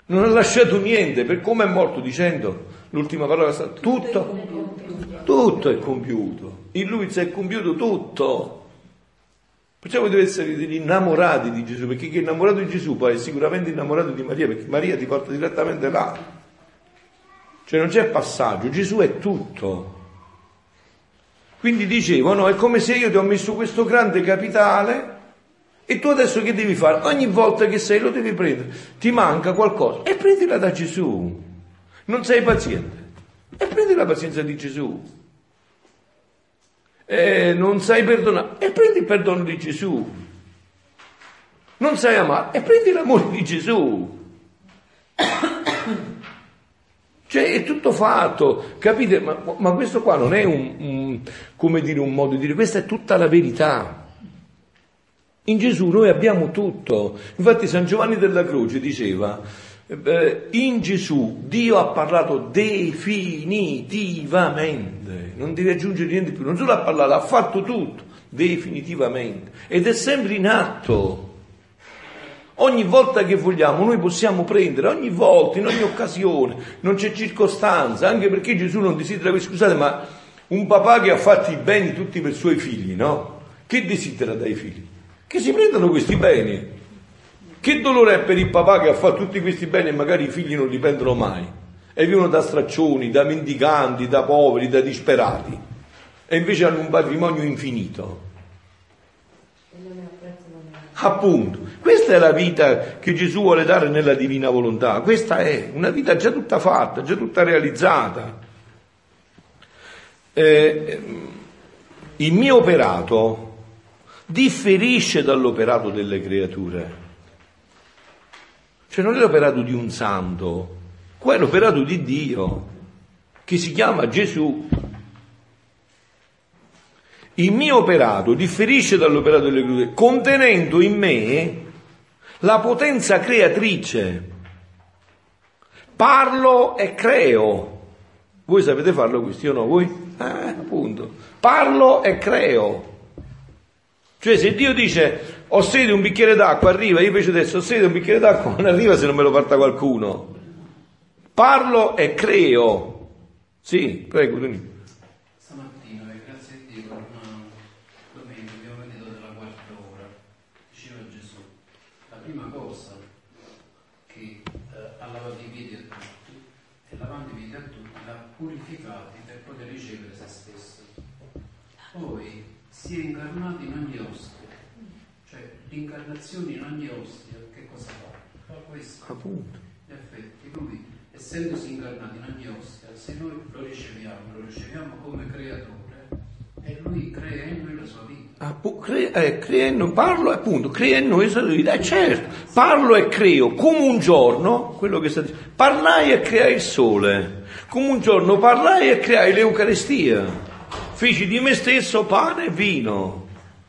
Non ha lasciato niente, per come è morto dicendo, l'ultima parola è stata tutto, tutto è compiuto, in lui si è compiuto tutto. Perciò voi dovete essere innamorati di Gesù, perché chi è innamorato di Gesù poi è sicuramente innamorato di Maria, perché Maria ti porta direttamente là. Cioè non c'è passaggio, Gesù è tutto. Quindi dicevano, è come se io ti ho messo questo grande capitale e tu adesso che devi fare? Ogni volta che sei lo devi prendere, ti manca qualcosa e prendila da Gesù. Non sei paziente e prendi la pazienza di Gesù. E non sai perdonare e prendi il perdono di Gesù. Non sai amare e prendi l'amore di Gesù. Cioè è tutto fatto, capite? Ma, ma questo qua non è un, un, come dire, un modo di dire, questa è tutta la verità. In Gesù noi abbiamo tutto. Infatti San Giovanni della Croce diceva, in Gesù Dio ha parlato definitivamente, non devi aggiungere niente più, non solo ha parlato, ha fatto tutto definitivamente ed è sempre in atto. Ogni volta che vogliamo noi possiamo prendere, ogni volta, in ogni occasione, non c'è circostanza, anche perché Gesù non desidera, scusate, ma un papà che ha fatto i beni tutti per i suoi figli, no? Che desidera dai figli? Che si prendano questi beni. Che dolore è per il papà che ha fatto tutti questi beni e magari i figli non li prendono mai? E vivono da straccioni, da mendicanti, da poveri, da disperati. E invece hanno un patrimonio infinito. Appunto, questa è la vita che Gesù vuole dare nella divina volontà, questa è una vita già tutta fatta, già tutta realizzata. Eh, il mio operato differisce dall'operato delle creature. Cioè non è l'operato di un santo, qua è l'operato di Dio, che si chiama Gesù. Il mio operato differisce dall'operato delle creature, contenendo in me la potenza creatrice. Parlo e creo. Voi sapete farlo questo, io no, voi? Eh, appunto. Parlo e creo. Cioè se Dio dice ho sede un bicchiere d'acqua, arriva, io invece adesso ho sede un bicchiere d'acqua, non arriva se non me lo porta qualcuno. Parlo e creo. Sì, prego, Tonino. purificati per poter ricevere se stesso. Poi si è incarnato in ogni cioè l'incarnazione in ogni ostia che cosa fa? Fa questo. Appunto. In effetti, lui, essendosi incarnato in ogni ostia, se noi lo riceviamo, lo riceviamo come creatore, e lui crea in noi la sua vita. Ah, crea, eh, crea in noi, parlo appunto, crea in noi la sua vita, eh, certo, parlo e creo, come un giorno, quello che sta dicendo, parlai e creai il sole, come un giorno parlai e creai l'Eucaristia, feci di me stesso pane e vino,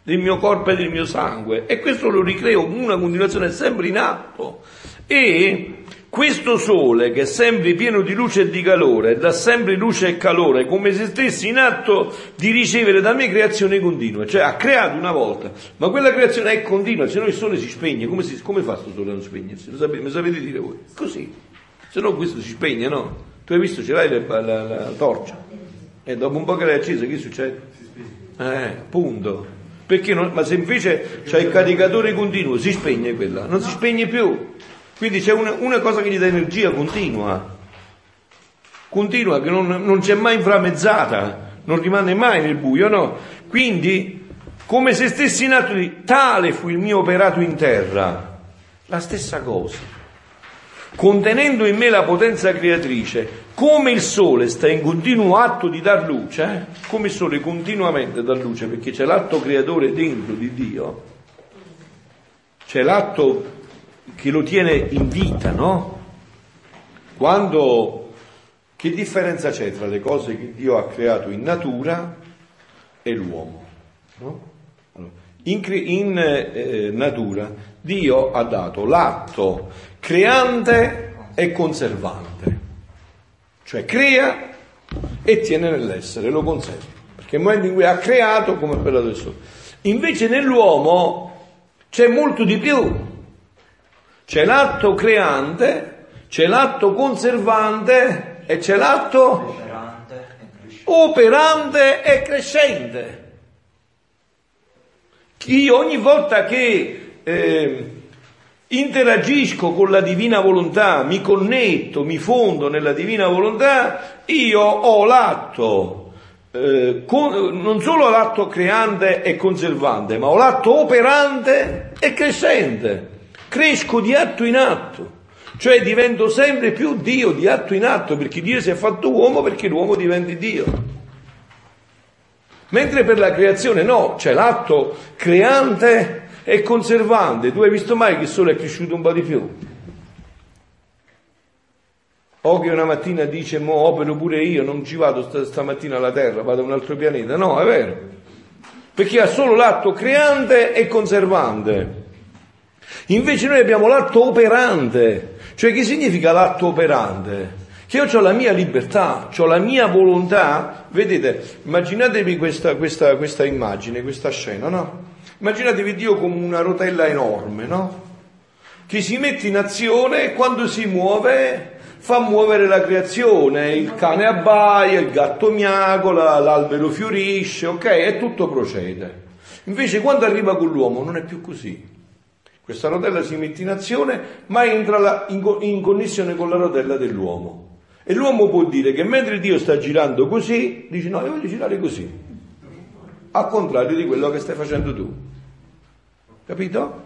del mio corpo e del mio sangue, e questo lo ricreo con una continuazione sempre in atto. E questo sole che è sempre pieno di luce e di calore, dà sempre luce e calore, come se stessi in atto di ricevere da me creazione continua, cioè ha creato una volta, ma quella creazione è continua, se no il sole si spegne, come, si, come fa questo sole a non spegnersi? Lo sapete, lo sapete dire voi? Così, se no questo si spegne, no? Tu hai visto, ce l'hai la, la, la, torcia, e dopo un po' che l'hai accesa, che succede? Eh, appunto. Perché non, ma se invece c'è il caricatore continuo, si spegne quella, non si spegne più. Quindi c'è una, una cosa che gli dà energia continua, continua, che non, non c'è mai inframmezzata, non rimane mai nel buio, no? Quindi, come se stessi in atto di tale fu il mio operato in terra, la stessa cosa. Contenendo in me la potenza creatrice, come il sole sta in continuo atto di dar luce, eh? come il sole continuamente dà luce, perché c'è l'atto creatore dentro di Dio, c'è l'atto che lo tiene in vita, no? Quando, che differenza c'è tra le cose che Dio ha creato in natura e l'uomo? No? Allora, in, in eh, natura Dio ha dato l'atto creante e conservante, cioè crea e tiene nell'essere, lo conserva, perché nel momento in cui ha creato come per adesso. Invece nell'uomo c'è molto di più, c'è l'atto creante, c'è l'atto conservante e c'è l'atto operante e crescente. Io ogni volta che eh, interagisco con la divina volontà, mi connetto, mi fondo nella divina volontà, io ho l'atto, eh, con, non solo l'atto creante e conservante, ma ho l'atto operante e crescente. Cresco di atto in atto, cioè divento sempre più Dio di atto in atto, perché Dio si è fatto uomo perché l'uomo diventi Dio. Mentre per la creazione no, c'è l'atto creante e conservante. Tu hai visto mai che il sole è cresciuto un po' di più? O che una mattina dice, mo opero pure io, non ci vado stamattina alla Terra, vado a un altro pianeta. No, è vero. Perché ha solo l'atto creante e conservante. Invece noi abbiamo l'atto operante. Cioè che significa l'atto operante? Che io ho la mia libertà, ho la mia volontà. Vedete, immaginatevi questa, questa, questa immagine, questa scena, no? Immaginatevi Dio come una rotella enorme, no? Che si mette in azione e quando si muove fa muovere la creazione, il cane abbaia, il gatto miagola, l'albero fiorisce, ok? E tutto procede. Invece quando arriva con l'uomo non è più così. Questa rotella si mette in azione, ma entra in, in connessione con la rotella dell'uomo. E l'uomo può dire che mentre Dio sta girando così, dice no, io voglio girare così al contrario di quello che stai facendo tu. Capito?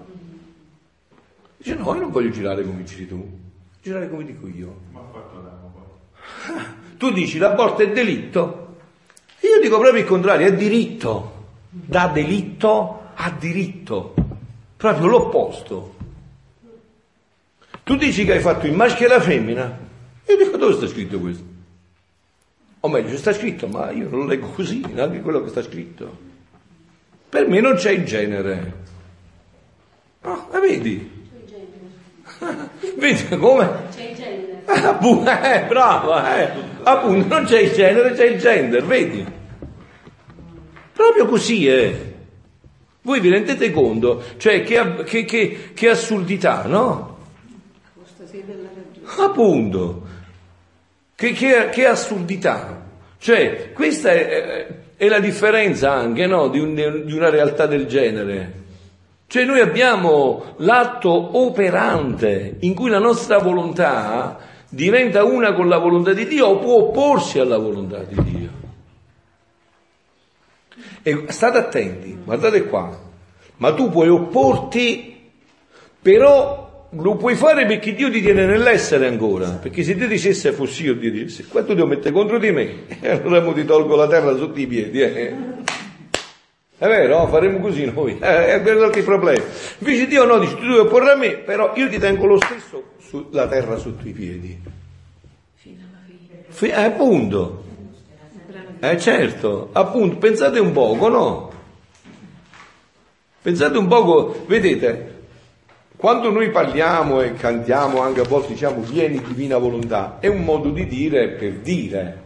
Dice no, io non voglio girare come giri tu, girare come dico io. Tu dici l'aborto è delitto, io dico proprio il contrario, è diritto, da delitto a diritto, proprio l'opposto. Tu dici che hai fatto il maschio e la femmina, io dico dove sta scritto questo? O meglio, sta scritto, ma io non lo leggo così, neanche quello che sta scritto. Per me non c'è il genere. No, la vedi? Vedi come? C'è il genere. Appunto, eh, bravo, eh. Appunto, non c'è il genere, c'è il gender, vedi? Proprio così è. Voi vi rendete conto? Cioè, che, che, che, che assurdità, no? Appunto. Che, che, che assurdità! Cioè, questa è, è la differenza anche no, di, un, di una realtà del genere. Cioè noi abbiamo l'atto operante in cui la nostra volontà diventa una con la volontà di Dio o può opporsi alla volontà di Dio. E state attenti, guardate qua, ma tu puoi opporti, però lo puoi fare perché Dio ti tiene nell'essere ancora, perché se Dio dicesse fossi io, Dio dicesse, qua tu devo mettere contro di me, e allora ti tolgo la terra sotto i piedi. Eh. È vero, faremo così noi, eh, è per altri problemi. Invece Dio no, dice tu devi opporre a me, però io ti tengo lo stesso sulla terra sotto i piedi. Fino alla fine. Eh, appunto. Eh certo, appunto, pensate un poco, no? Pensate un poco, vedete, quando noi parliamo e cantiamo, anche a volte diciamo vieni divina volontà, è un modo di dire per dire,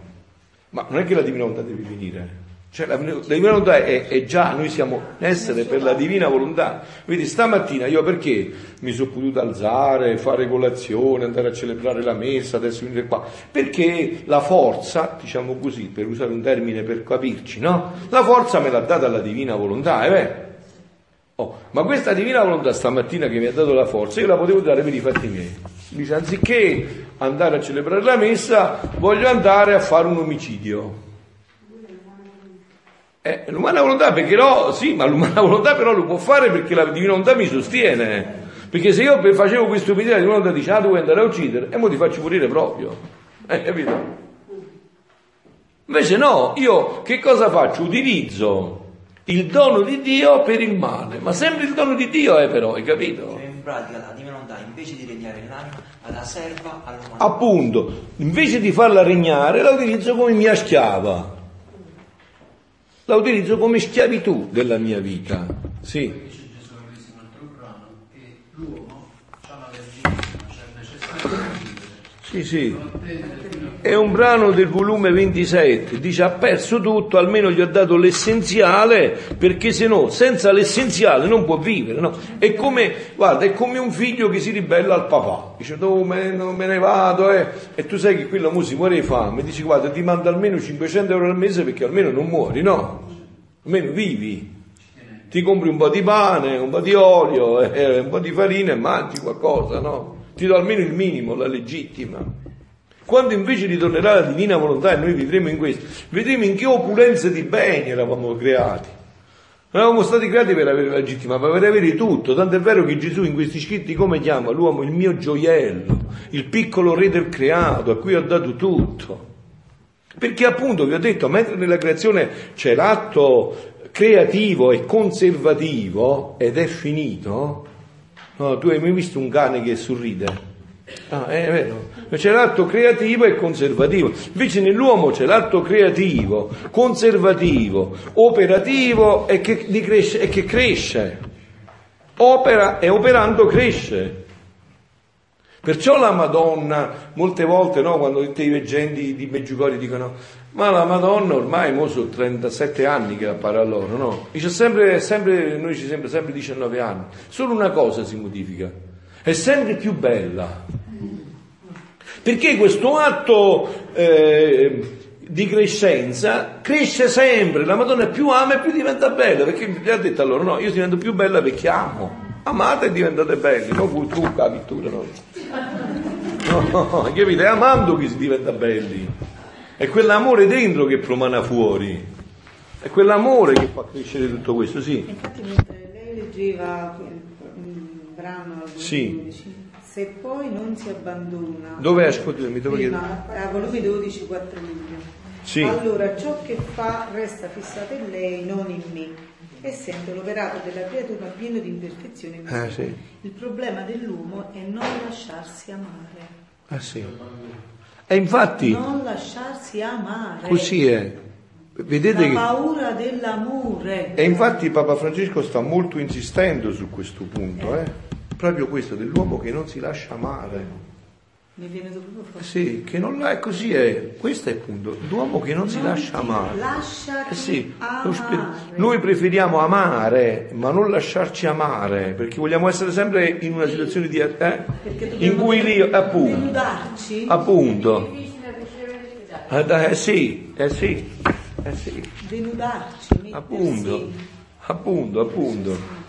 ma non è che la divina volontà deve venire, cioè la, la divina volontà è, è, già, noi siamo essere per la divina volontà. Vedi, stamattina io perché mi sono potuto alzare, fare colazione, andare a celebrare la messa, adesso venire qua? Perché la forza, diciamo così, per usare un termine per capirci, no? La forza me l'ha data la divina volontà, è vero? Oh, ma questa divina volontà stamattina che mi ha dato la forza, io la potevo dare per i fatti miei. Dice, anziché andare a celebrare la messa, voglio andare a fare un omicidio. Eh, l'umana volontà perché no, sì, ma l'umana volontà però lo può fare perché la divina volontà mi sostiene. Perché se io facevo questa stupidità di uno dice, ah tu vuoi andare a uccidere, e mo ti faccio morire proprio. Hai capito? Invece no, io che cosa faccio? Utilizzo il dono di Dio per il male, ma sempre il dono di Dio è però, hai capito? Cioè, in pratica la divinità invece di regnare nell'anima la serva all'umanità. Appunto, invece di farla regnare la utilizzo come mia schiava. La utilizzo come schiavitù della mia vita. Sì. Dice Gesù Cristo in un altro brano che l'uomo ha la legittima, cioè il necessario per vivere. Sì, sì. È un brano del volume 27, dice ha perso tutto, almeno gli ho dato l'essenziale, perché se no, senza l'essenziale non può vivere, no? È come, guarda, è come un figlio che si ribella al papà, dice tu me, me ne vado, eh. e tu sai che quello mo si muore di fame, dici guarda ti mando almeno 500 euro al mese perché almeno non muori, no? Almeno vivi, ti compri un po' di pane, un po' di olio, eh, un po' di farina e mangi qualcosa, no? Ti do almeno il minimo, la legittima. Quando invece ritornerà la divina volontà e noi vivremo in questo, vedremo in che opulenza di beni eravamo creati. Non eravamo stati creati per avere la legittima, ma per avere tutto. Tanto è vero che Gesù in questi scritti come chiama l'uomo il mio gioiello, il piccolo re del creato, a cui ho dato tutto. Perché appunto vi ho detto, mentre nella creazione c'è l'atto creativo e conservativo ed è finito, no, tu hai mai visto un cane che sorride? Ah, è vero. C'è l'atto creativo e conservativo. Invece nell'uomo c'è l'atto creativo, conservativo, operativo e che, cresce, e che cresce. Opera e operando cresce. Perciò la Madonna, molte volte, no, quando i veggenti di Meggiugori dicono, ma la Madonna ormai mo sono 37 anni che appare a loro, no? Dice sempre, sempre, noi ci sembra sempre 19 anni. Solo una cosa si modifica, è sempre più bella. Perché questo atto eh, di crescenza cresce sempre, la Madonna più ama e più diventa bella, perché gli ha detto a loro, no, io divento più bella perché amo. Amate e diventate belli, non la pittura, no. No, capite? È amando che si diventa belli. È quell'amore dentro che promana fuori. È quell'amore che fa crescere tutto questo, sì. Infatti mentre lei leggeva il brano al Sì. 12, se poi non si abbandona Dove è? Ascoltami, dove prima, a volume 12 4 luglio Sì. allora ciò che fa resta fissato in lei non in me essendo l'operato della creatura pieno di imperfezioni Ah, sì. il problema dell'uomo è non lasciarsi amare Ah, sì. E infatti, non lasciarsi amare così è. Vedete la che... paura dell'amore E infatti Papa Francesco sta molto insistendo su questo punto, eh? proprio questo dell'uomo che non si lascia amare. Mi viene proprio forte Sì, che non è così, è. questo è il punto, l'uomo che non si Non lascia amare. lasciati Eh sì, amare. noi preferiamo amare, ma non lasciarci amare, perché vogliamo essere sempre in una situazione di, eh, in cui lì, appunto, denudarci appunto, eh, eh sì, eh sì, eh sì, denudarci appunto, appunto, appunto.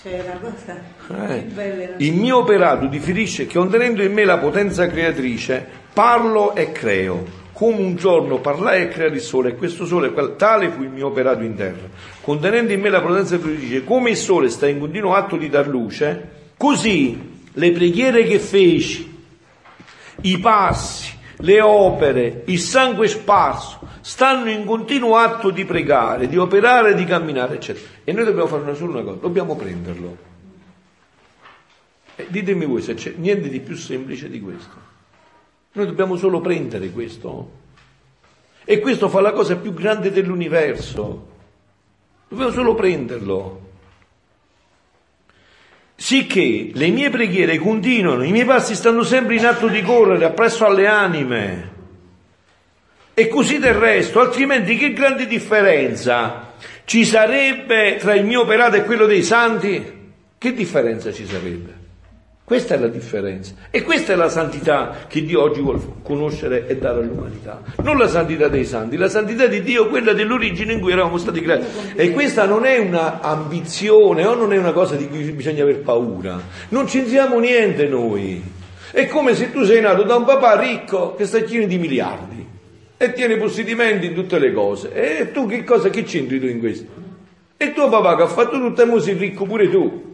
Cioè, una cosa Eh, bella Il mio operato differisce che contenendo in me la potenza creatrice, parlo e creo. Come un giorno parlai e creai il sole, e questo sole, tale fu il mio operato in terra. Contenendo in me la potenza creatrice, come il sole sta in continuo atto di dar luce, così le preghiere che feci, i passi, le opere, il sangue sparso, stanno in continuo atto di pregare, di operare, di camminare, eccetera. E noi dobbiamo fare una sola cosa, dobbiamo prenderlo. E ditemi voi se c'è niente di più semplice di questo. Noi dobbiamo solo prendere questo. E questo fa la cosa più grande dell'universo. Dobbiamo solo prenderlo. Sicché le mie preghiere continuano, i miei passi stanno sempre in atto di correre appresso alle anime. E così del resto, altrimenti che grande differenza ci sarebbe tra il mio operato e quello dei santi? Che differenza ci sarebbe? Questa è la differenza. E questa è la santità che Dio oggi vuole conoscere e dare all'umanità. Non la santità dei santi, la santità di Dio, quella dell'origine in cui eravamo stati creati. E questa non è una ambizione o non è una cosa di cui bisogna aver paura. Non c'entriamo niente noi. È come se tu sei nato da un papà ricco che sta pieno di miliardi e tiene possedimenti in tutte le cose. E tu che cosa, che c'entri tu in questo? E tuo papà che ha fatto tutto e mo sei ricco pure tu.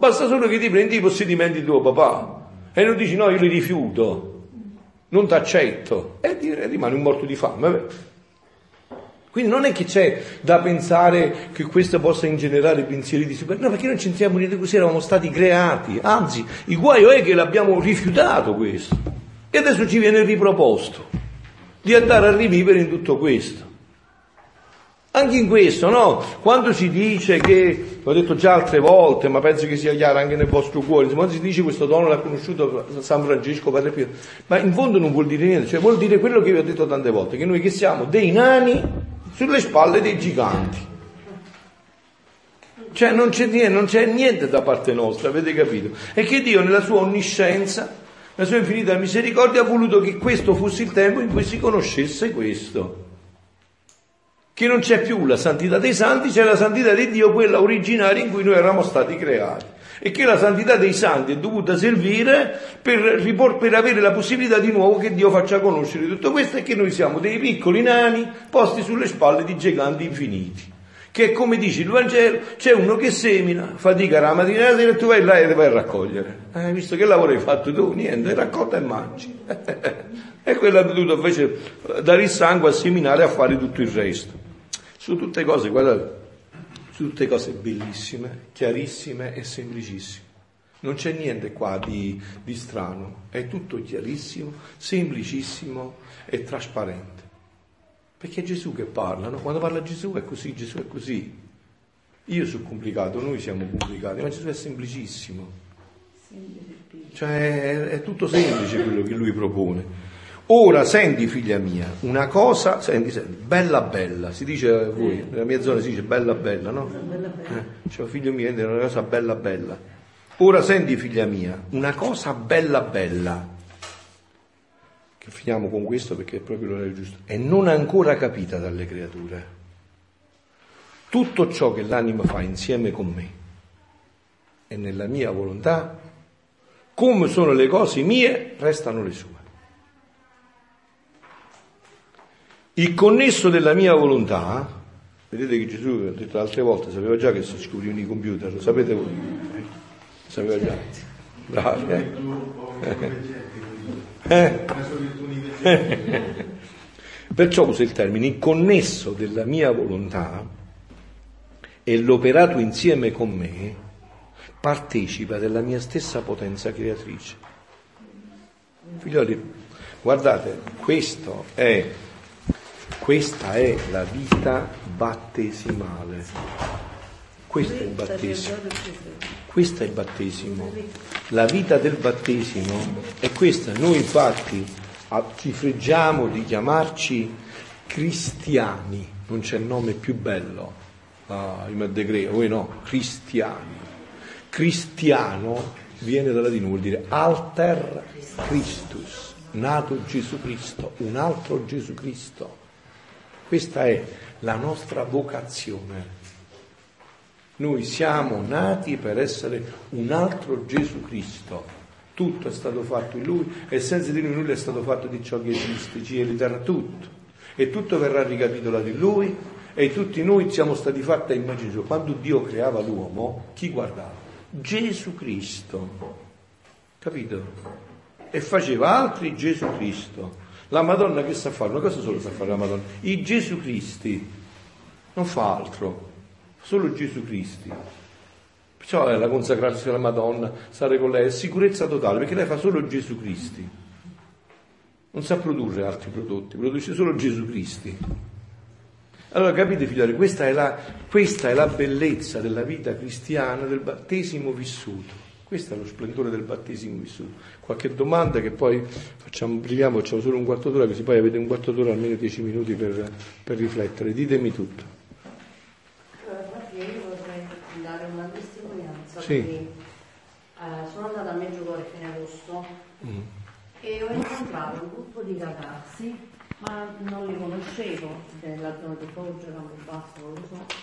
Basta solo che ti prendi i possedimenti di tuo papà e non dici no, io li rifiuto, non ti accetto e rimani un morto di fame. Quindi non è che c'è da pensare che questo possa ingenerare pensieri di super... No, perché non c'entriamo niente così, eravamo stati creati. Anzi, il guaio è che l'abbiamo rifiutato questo. E adesso ci viene riproposto di andare a rivivere in tutto questo. Anche in questo, no? Quando si dice che, l'ho detto già altre volte, ma penso che sia chiaro anche nel vostro cuore, quando si dice questo dono l'ha conosciuto San Francesco, Padre Pio, ma in fondo non vuol dire niente, cioè vuol dire quello che vi ho detto tante volte, che noi che siamo dei nani sulle spalle dei giganti. Cioè non c'è, niente, non c'è niente da parte nostra, avete capito? E che Dio nella sua onniscienza, nella sua infinita misericordia, ha voluto che questo fosse il tempo in cui si conoscesse questo che non c'è più la santità dei santi, c'è la santità di Dio, quella originaria in cui noi eravamo stati creati. E che la santità dei santi è dovuta servire per, per avere la possibilità di nuovo che Dio faccia conoscere tutto questo e che noi siamo dei piccoli nani posti sulle spalle di giganti infiniti. Che come dice il Vangelo, c'è uno che semina, fatica la mattina e tu vai là e vai a raccogliere. Eh, visto che lavoro hai fatto tu? Niente, raccolta e mangi. e quello ha dovuto invece dare il sangue a seminare e a fare tutto il resto. Su tutte cose, guardate, su tutte cose bellissime, chiarissime e semplicissime. Non c'è niente qua di, di strano, è tutto chiarissimo, semplicissimo e trasparente. Perché è Gesù che parla, no? Quando parla Gesù è così, Gesù è così. Io sono complicato, noi siamo complicati, ma Gesù è semplicissimo. Cioè è, è tutto semplice quello che lui propone. Ora senti, figlia mia, una cosa, senti, senti, bella bella, si dice a voi, nella mia zona si dice bella bella, no? Eh, cioè, figlio mio, una cosa bella bella. Ora senti, figlia mia, una cosa bella bella, che finiamo con questo perché è proprio l'orario giusto, e non ancora capita dalle creature. Tutto ciò che l'anima fa insieme con me e nella mia volontà, come sono le cose mie, restano le sue. Il connesso della mia volontà, vedete che Gesù, ha detto altre volte, sapeva già che si scoprivano i computer, lo sapete voi? Eh, sapeva già. Bravi, eh? eh? eh? Perciò uso il termine, il connesso della mia volontà e l'operato insieme con me partecipa della mia stessa potenza creatrice. Figlioli, guardate, questo è questa è la vita battesimale. Questo è il battesimo. Questo è il battesimo. La vita del battesimo è questa. Noi infatti ci freggiamo di chiamarci cristiani, non c'è nome più bello. Ah, in Maddegrea, voi no, cristiani. Cristiano viene dal latino, vuol dire alter Christus, nato Gesù Cristo, un altro Gesù Cristo. Questa è la nostra vocazione. Noi siamo nati per essere un altro Gesù Cristo. Tutto è stato fatto in Lui e senza di Lui nulla è stato fatto di ciò che esiste, cielo e terra, tutto. E tutto verrà ricapitolato in Lui e tutti noi siamo stati fatti a immagine sua. Quando Dio creava l'uomo, chi guardava? Gesù Cristo. Capito? E faceva altri Gesù Cristo. La Madonna che sa fare? Una cosa solo sa fare la Madonna. I Gesù Cristi non fa altro, solo Gesù Cristi. Perciò è la consacrazione alla Madonna, stare con lei, è sicurezza totale, perché lei fa solo Gesù Cristi. Non sa produrre altri prodotti, produce solo Gesù Cristi. Allora capite figlioli, questa è, la, questa è la bellezza della vita cristiana, del battesimo vissuto. Questo è lo splendore del battesimo vissuto. Qualche domanda che poi facciamo, briviamo, facciamo solo un quarto d'ora, così poi avete un quarto d'ora, almeno dieci minuti per, per riflettere. Ditemi tutto. Allora, io vorrei dare una testimonianza. Sì. Perché, eh, sono andata a Meggiugorje a fine agosto mm. e ho incontrato un gruppo di ragazzi ma non li conoscevo, della zona di Foggia, Campobasso, non lo so,